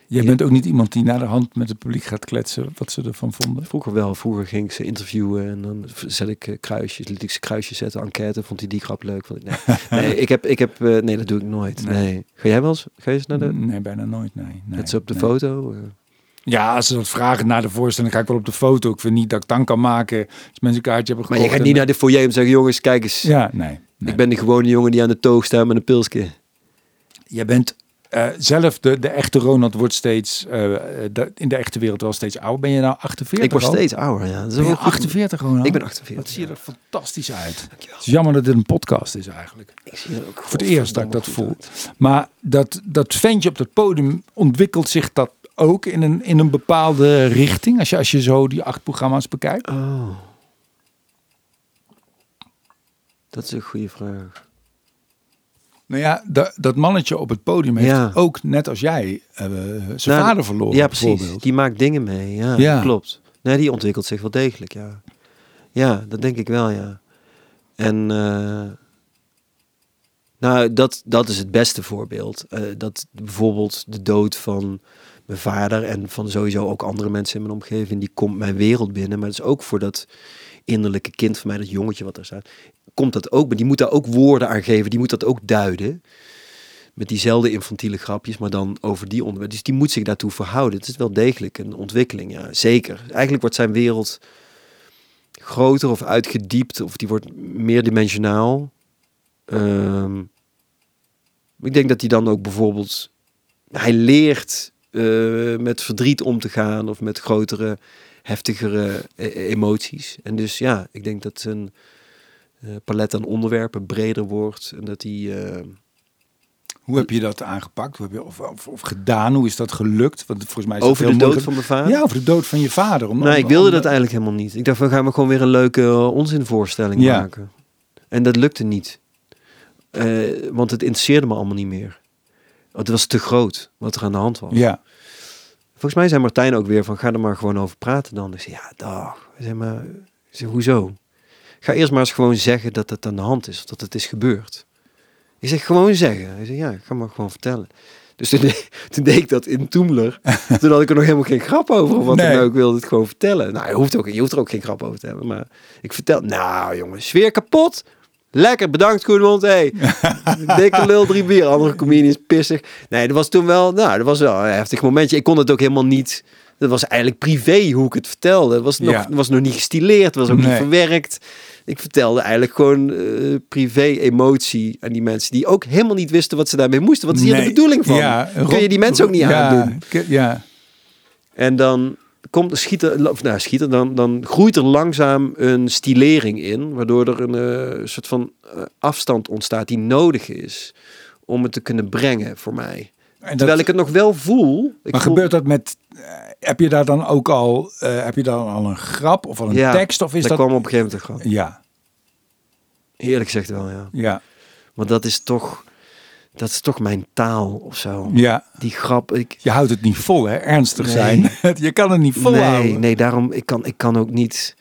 jij bent ook niet iemand die naar de hand met het publiek gaat kletsen wat ze ervan vonden. vroeger wel. Vroeger ging ik ze interviewen en dan zet ik eh, kruisjes, liet ik ze kruisjes zetten, enquête. Vond hij die grap leuk? Vond ik, nee. nee, ik heb, ik heb, eh, nee, dat doe ik nooit. Nee. Nee. Ga jij wel eens, ga je eens naar de, Nee, bijna nooit. Nee, nee, net zo op de nee. foto? Ja, als ze dat vragen na de voorstelling, ga ik wel op de foto. Ik vind niet dat ik dan kan maken als mensen een kaartje hebben Maar je gekocht. gaat niet en- naar de foyer en zeggen, jongens, kijk eens. Ja, nee. Nee. Ik ben de gewone jongen die aan de toog staat met een pilsje. Jij bent eh, zelf, de, de echte Ronald wordt steeds, eh, de- in de echte wereld wel steeds ouder. Ben je nou 48 Ik word al? steeds ouder, ja. Dat is Ben je wel goed. 48 Ronald? Ik ben 48. Wat zie je er fantastisch uit. Dankjewel. Het is jammer dat dit een podcast is eigenlijk. Ik zie er ook Voor het eerst dat ik dat voel. Maar dat, dat ventje op dat podium, ontwikkelt zich dat ook in een, in een bepaalde richting? Als je, als je zo die acht programma's bekijkt? Oh. Dat is een goede vraag. Nou ja, da- dat mannetje op het podium heeft Ja. ook, net als jij, eh, zijn Nou, vader verloren. Ja, precies. Die maakt dingen mee. Ja, Ja. klopt. Nee, die ontwikkelt zich wel degelijk, ja. Ja, dat denk ik wel, ja. En eh, nou, dat, dat is het beste voorbeeld. Eh, dat bijvoorbeeld de dood van mijn vader en van sowieso ook andere mensen in mijn omgeving, die komt mijn wereld binnen. Maar het is ook voor dat innerlijke kind van mij, dat jongetje wat daar staat, komt dat ook. Maar die moet daar ook woorden aan geven, die moet dat ook duiden. Met diezelfde infantiele grapjes, maar dan over die onderwerpen. Dus die moet zich daartoe verhouden. Het is wel degelijk een ontwikkeling, ja, zeker. Eigenlijk wordt zijn wereld groter of uitgediept, of die wordt meerdimensionaal. Ehm, ik denk dat hij dan ook bijvoorbeeld, hij leert eh, met verdriet om te gaan of met grotere, heftigere e- emoties. En dus ja, ik denk dat zijn eh, palet aan onderwerpen breder wordt en dat hij. eh, Hoe heb je dat aangepakt? Hoe heb je, of, of, of gedaan? Hoe is dat gelukt? Want volgens mij is over de dood moeilijk- van mijn vader. Ja, over de dood van je vader. Om, Nou, ik wilde om- dat eigenlijk helemaal niet. Ik dacht, we gaan we gewoon weer een leuke onzinvoorstelling Ja. maken. En dat lukte niet. Want het interesseerde me allemaal niet meer. Het was te groot wat er aan de hand was. Ja, Volgens mij zei Martijn ook weer van, ga er maar gewoon over praten dan. Ik zei, ja, dag. Zei, maar, zei, hoezo? Ga eerst maar eens gewoon zeggen dat het aan de hand is. Of dat het is gebeurd. Ik zeg, gewoon zeggen. Hij zei, ja, ik ga maar gewoon vertellen. Dus toen, de- toen deed ik dat in Toemler. toen had ik er nog helemaal geen grap over. Of wat Nee. dan ook, ik wilde het gewoon vertellen. Nou, je hoeft, ook, je hoeft er ook geen grap over te hebben. Maar ik vertel, nou jongens, sfeer kapot. Lekker, bedankt Koenmond. Hey, dikke lul, drie bier. Andere comedians pissig. Nee, dat was toen wel, nou, dat was wel een heftig momentje. Ik kon het ook helemaal niet. Dat was eigenlijk privé hoe ik het vertelde. Het was nog, Ja. was nog niet gestileerd, het was ook niet verwerkt. Ik vertelde eigenlijk gewoon eh, privé emotie aan die mensen die ook helemaal niet wisten wat ze daarmee moesten. Wat is hier Nee. de bedoeling van? Ja, kun je die mensen ook niet ja, aandoen. Ja, En dan komt schiet er, of nou, schiet er dan, dan groeit er langzaam een stilering in, waardoor er een eh, soort van eh, afstand ontstaat die nodig is om het te kunnen brengen voor mij. En Terwijl dat- ik het nog wel voel. Ik maar voel- gebeurt dat met... eh, heb je daar dan ook al... heb je dan al een grap of al een Ja, tekst? Of is dat dat... kwam op een gegeven moment. Ja, Eerlijk gezegd wel, ja. ja, Want dat is toch, dat is toch mijn taal of zo. ja. Die grap, ik, Je houdt het niet vol, hè? Ernstig Nee. zijn. je kan het niet volhouden. nee, nee, daarom, ik kan, ik kan ook niet,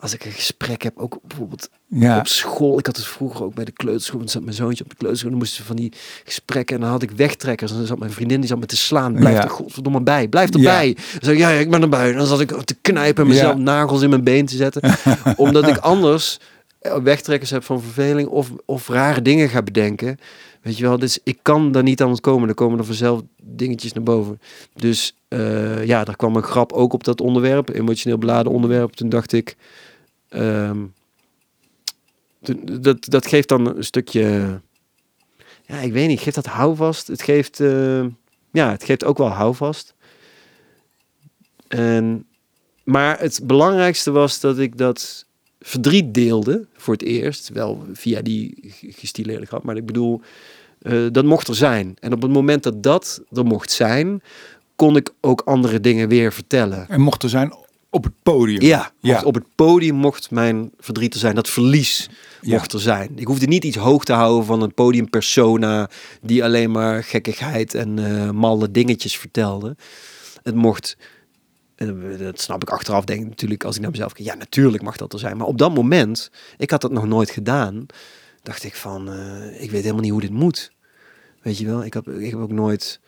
als ik een gesprek heb, ook bijvoorbeeld Ja, op school. Ik had het vroeger ook bij de kleuterschool. Dan zat mijn zoontje op de kleuterschool. Dan moesten ze van die gesprekken. En dan had ik wegtrekkers. En dan zat mijn vriendin die zat me te slaan. Blijf Ja. er godverdomme bij. Blijf erbij. Dan zei ik, ja, ja, ik ben erbij. En dan zat ik te knijpen en mezelf Ja. nagels in mijn been te zetten. omdat ik anders eh, wegtrekkers heb van verveling. Of, of rare dingen ga bedenken. Weet je wel, dus ik kan daar niet aan ontkomen. Dan komen er vanzelf dingetjes naar boven. Dus eh, ja, daar kwam een grap ook op dat onderwerp. Emotioneel beladen onderwerp. Toen dacht ik... ehm, dat, dat geeft dan een stukje... Ja, ik weet niet. Geeft dat houvast? Het geeft... eh, ja, het geeft ook wel houvast. En, maar het belangrijkste was dat ik dat verdriet deelde voor het eerst. Wel via die gestileerde grap. Maar ik bedoel, eh, dat mocht er zijn. En op het moment dat dat er mocht zijn... kon ik ook andere dingen weer vertellen. en mocht er zijn op het podium. Ja, Ja. op het podium mocht mijn verdriet er zijn. Dat verlies Ja. mocht er zijn. Ik hoefde niet iets hoog te houden van een podiumpersona die alleen maar gekkigheid en eh, malle dingetjes vertelde. Het mocht, en dat snap ik achteraf denk ik natuurlijk als ik naar mezelf kijk. Ja, natuurlijk mag dat er zijn. Maar op dat moment, ik had dat nog nooit gedaan, dacht ik van, eh, ik weet helemaal niet hoe dit moet. Weet je wel, ik heb, ik heb ook nooit...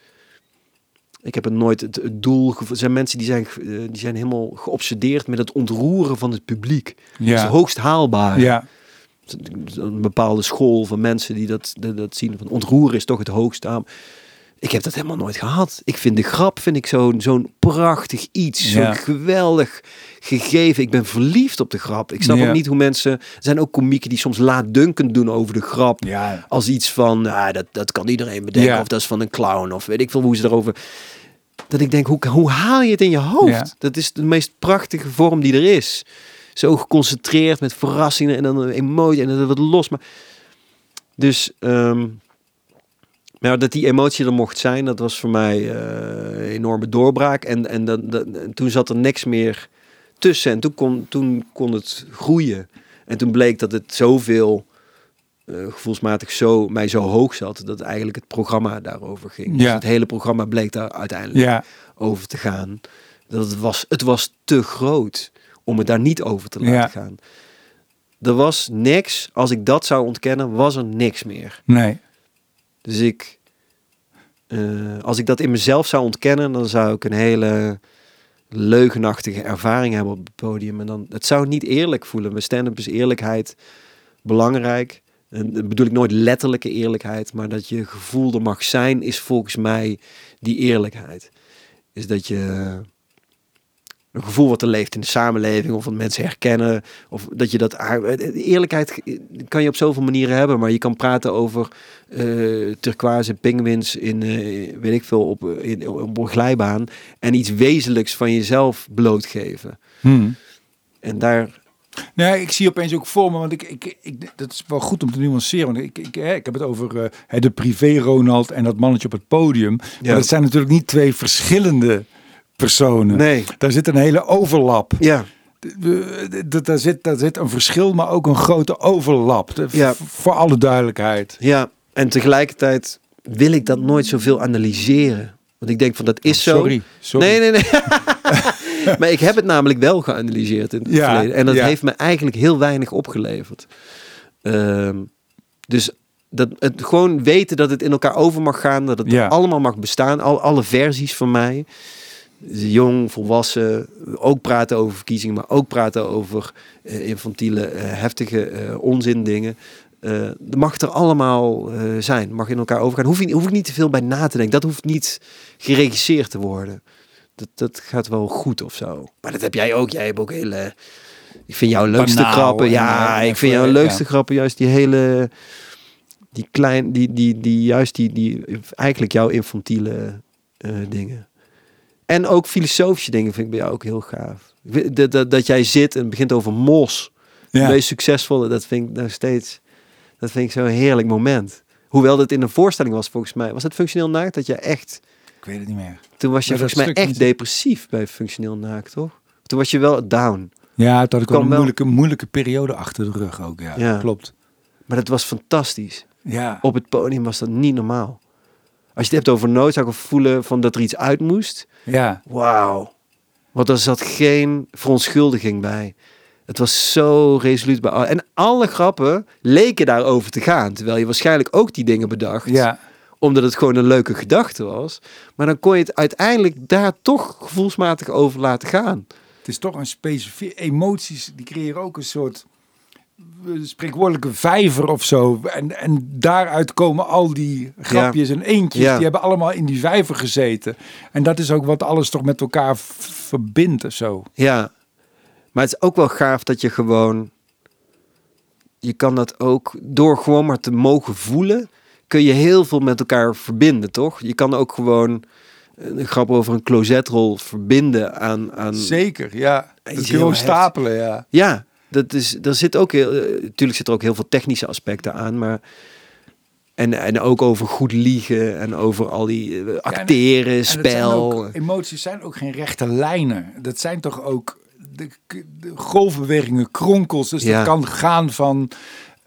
Ik heb het nooit het, het doel Er zijn mensen die zijn, eh, die zijn helemaal geobsedeerd met het ontroeren van het publiek. Dat is Ja, hoogst haalbaar. ja. Een bepaalde school van mensen die dat, dat, dat zien. Van ontroeren is toch het hoogst aan. Ik heb dat helemaal nooit gehad. Ik vind de grap vind ik zo'n zo'n prachtig iets. Zo'n Ja. geweldig gegeven. Ik ben verliefd op de grap. Ik snap Ja. ook niet hoe mensen... Er zijn ook komieken die soms laatdunkend doen over de grap. Ja, Als iets van, nou, dat, dat kan iedereen bedenken. Of dat is van een clown. Of weet ik veel hoe ze erover... Dat ik denk, hoe, hoe haal je het in je hoofd? Dat is de meest prachtige vorm die er is. Zo geconcentreerd met verrassingen en dan een emotie en dan wat los. Maar... Dus, ehm, maar dat die emotie er mocht zijn, dat was voor mij eh, een enorme doorbraak. En, en, dat- en toen zat er niks meer tussen. En toen kon, toen kon het groeien. En toen bleek dat het zoveel eh, gevoelsmatig zo, mij zo hoog zat, dat eigenlijk het programma daarover ging. Dus Ja. het hele programma bleek daar uiteindelijk ja, over te gaan. Dat het was, het was te groot om het daar niet over te laten Ja. gaan. Er was niks, als ik dat zou ontkennen, was er niks meer. nee. Dus ik, eh, als ik dat in mezelf zou ontkennen, dan zou ik een hele leugenachtige ervaring hebben op het podium. En dan, het zou niet eerlijk voelen. Bij stand-up is eerlijkheid belangrijk. En dat bedoel ik nooit letterlijke eerlijkheid, maar dat je gevoel er mag zijn, is volgens mij die eerlijkheid. Is dat je een gevoel wat er leeft in de samenleving, of wat mensen herkennen, of dat je dat. Eerlijkheid kan je op zoveel manieren hebben, maar je kan praten over eh turquoise pinguïns in, eh, weet ik veel, op, eh, in, op een glijbaan en iets wezenlijks van jezelf blootgeven. Hm. En daar, Nee, ik zie opeens ook voor me, want ik, ik, ik, dat is wel goed om te nuanceren. Want ik, ik, ik heb het over eh, de privé-Ronald en dat mannetje op het podium. Ja. Maar dat zijn natuurlijk niet twee verschillende personen. nee, Daar zit een hele overlap. ja, Daar zit, daar zit een verschil, maar ook een grote overlap. Ja. Voor alle duidelijkheid. ja. En tegelijkertijd wil ik dat nooit zoveel analyseren. Want ik denk van dat is zo. Oh, Sorry, sorry. Nee, nee, nee. maar ik heb het namelijk wel geanalyseerd in het Ja, verleden. En dat ja. heeft me eigenlijk heel weinig opgeleverd. Ehm, dus dat, het gewoon weten dat het in elkaar over mag gaan. Dat het Ja. allemaal mag bestaan. Al, alle versies van mij. Jong, volwassen. Ook praten over verkiezingen. Maar ook praten over eh, infantiele, eh, heftige eh onzin dingen. Eh, dat mag er allemaal zijn. Mag in elkaar overgaan. Hoef, je, hoef ik niet te veel bij na te denken. Dat hoeft niet geregisseerd te worden. Dat, dat gaat wel goed of zo. Maar dat heb jij ook. Jij hebt ook hele... Ik vind jouw leukste Banaal grappen... en, Ja, ik vind jouw leukste ja. grappen juist die hele... Die klein... Die, die, die, juist die, die... Eigenlijk jouw infantiele dingen. En ook filosofische dingen vind ik bij jou ook heel gaaf. Dat, dat, dat jij zit en begint over mos. Ja. De meest succesvolle, dat vind ik nog steeds... Dat vind ik zo'n heerlijk moment. Hoewel dat in een voorstelling was volgens mij. Was het functioneel naakt? Dat je echt... Ik weet het niet meer. Toen was je dat volgens mij echt niet. depressief bij functioneel naakt, toch? Toen was je wel down. Ja, toen had ik wel een moeilijke, moeilijke periode achter de rug ook. Ja, Ja. klopt. Maar dat was fantastisch. Ja. Op het podium was dat niet normaal. Als je het hebt over noodzaak of voelen van dat er iets uit moest. Ja. Wauw. Want er zat geen verontschuldiging bij. Het was zo resoluut bij al. En alle grappen leken daarover te gaan. Terwijl je waarschijnlijk ook die dingen bedacht. Ja. Omdat het gewoon een leuke gedachte was. Maar dan kon je het uiteindelijk daar toch gevoelsmatig over laten gaan. Het is toch een specifiek... Emoties, die creëren ook een soort spreekwoordelijke vijver of zo. En, en daaruit komen al die grapjes en eentjes. Ja. Die hebben allemaal in die vijver gezeten. En dat is ook wat alles toch met elkaar verbindt of zo. Ja, maar het is ook wel gaaf dat je gewoon... Je kan dat ook, door gewoon maar te mogen voelen... kun je heel veel met elkaar verbinden, toch? Je kan ook gewoon een grap over een closetrol verbinden aan... aan Zeker, ja. Dat kun je gewoon stapelen, ja. Ja, dat is, er zit ook heel... eh, Natuurlijk zit er ook heel veel technische aspecten aan, maar... En, en ook over goed liegen en over al die eh, acteren, En het zijn spel. ook- emoties zijn ook geen rechte lijnen. Dat zijn toch ook de, de golfbewegingen, kronkels. Dus Ja. dat kan gaan van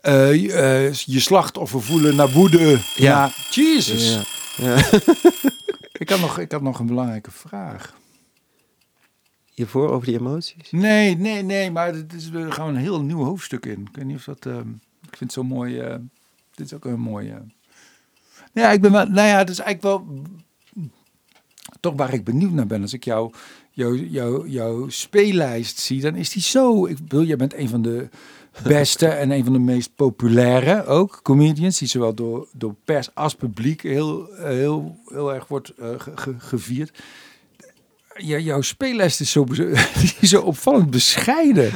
eh, je- je slachtoffer voelen naar woede. Ja. Ja. Jesus. Ja. Ik, had nog, ik had nog een belangrijke vraag. Hiervoor over die emoties? Nee, nee, nee. Maar het is, gaan een heel nieuw hoofdstuk in. Ik weet niet of dat... ehm, ik vind het zo mooi... eh, dit is ook een mooie... ja, ik ben wel... Nou ja, het is eigenlijk wel... Toch waar ik benieuwd naar ben. Als ik jou, jou, jou, jouw speellijst zie, dan is die zo... Ik bedoel, jij bent een van de beste en een van de meest populaire ook comedians. Die zowel door, door pers als publiek heel, heel, heel erg wordt eh, ge- ge- gevierd. Ja, jouw speelles is zo, is zo opvallend bescheiden.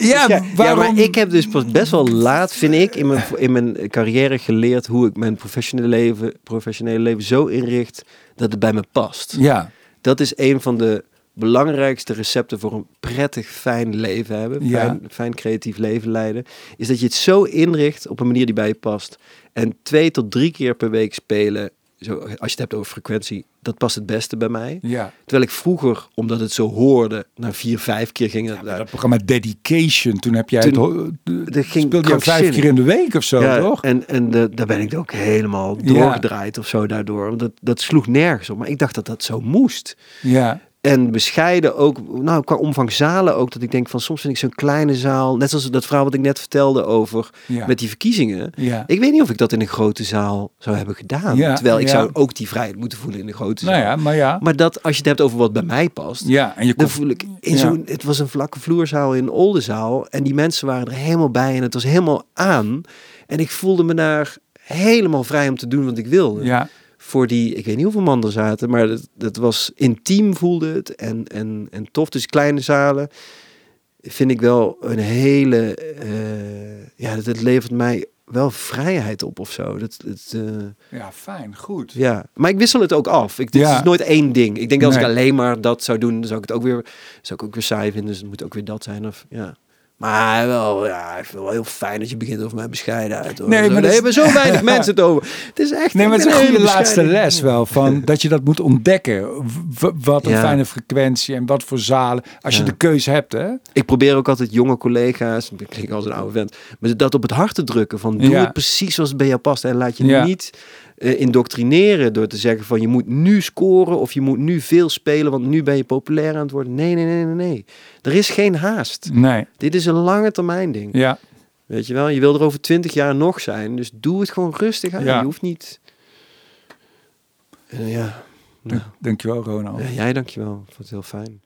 ja, waarom? maar ik heb dus pas best wel laat, vind ik, in mijn, in mijn carrière geleerd hoe ik mijn professionele leven, professionele leven zo inricht dat het bij me past. Ja, Dat is een van de belangrijkste recepten voor een prettig, fijn leven hebben. Ja. Fijn creatief leven leiden. Is dat je het zo inricht op een manier die bij je past. En twee tot drie keer per week spelen, zo, als je het hebt over frequentie, dat past het beste bij mij. ja. Terwijl ik vroeger, omdat het zo hoorde, naar vier, vijf keer ging. Ja, dat programma Dedication, toen heb jij Toen- het, dat ging speelde je vijf keer in de week of zo, ja, toch? En, en de, daar ben ik ook helemaal doorgedraaid of zo daardoor. Want Dat, dat sloeg nergens op. Maar ik dacht dat dat zo moest. Ja, En bescheiden ook, nou qua omvang zalen ook. Dat ik denk van soms vind ik zo'n kleine zaal. Net zoals dat verhaal wat ik net vertelde over ja. met die verkiezingen. ja. Ik weet niet of ik dat in een grote zaal zou hebben gedaan. Ja, Terwijl ik zou ook die vrijheid moeten voelen in een grote zaal. Nou ja, maar ja. Maar dat als je het hebt over wat bij mij past. Ja, en je Dan voel ik in zo'n. Het was een vlakke vloerzaal in Oldenzaal. En die mensen waren er helemaal bij. En het was helemaal aan. En ik voelde me daar helemaal vrij om te doen wat ik wilde. Ja, Voor die, ik weet niet hoeveel man er zaten. Maar dat, dat was intiem voelde het. En, en, en tof. Dus kleine zalen vind ik wel een hele. eh, ja, dat het levert mij wel vrijheid op of zo. Dat, het, eh, ja, fijn, goed. ja, maar ik wissel het ook af. Ik, dit Ja. is nooit één ding. Ik denk dat als ik alleen maar dat zou doen, dan zou ik het ook weer, zou ik ook weer saai vinden. Dus het moet ook weer dat zijn. Of, ja. Maar wel, ja, ik vind het wel heel fijn dat je begint over mijn bescheidenheid. Hoor. Nee, maar daar hebben zo weinig mensen het over. Het is echt Nee, maar het is een goede laatste les wel. Van, dat je dat moet ontdekken. Wat een Ja. fijne frequentie en wat voor zalen. Als je de keuze hebt, hè? Ik probeer ook altijd jonge collega's, ik klink als een oude vent, maar dat op het hart te drukken. Van doe Ja. het precies zoals het bij jou past. En laat je niet eh, indoctrineren door te zeggen van je moet nu scoren of je moet nu veel spelen, want nu ben je populair aan het worden. Nee, nee, nee, nee, nee. Er is geen haast. Nee. Dit is een lange termijn ding. Ja, Weet je wel, je wil er over twintig jaar nog zijn. Dus doe het gewoon rustig aan. Ja. Je hoeft niet... Eh, ja. Nou, dankjewel Ronald. ja, jij dankjewel. Ik vond het heel fijn.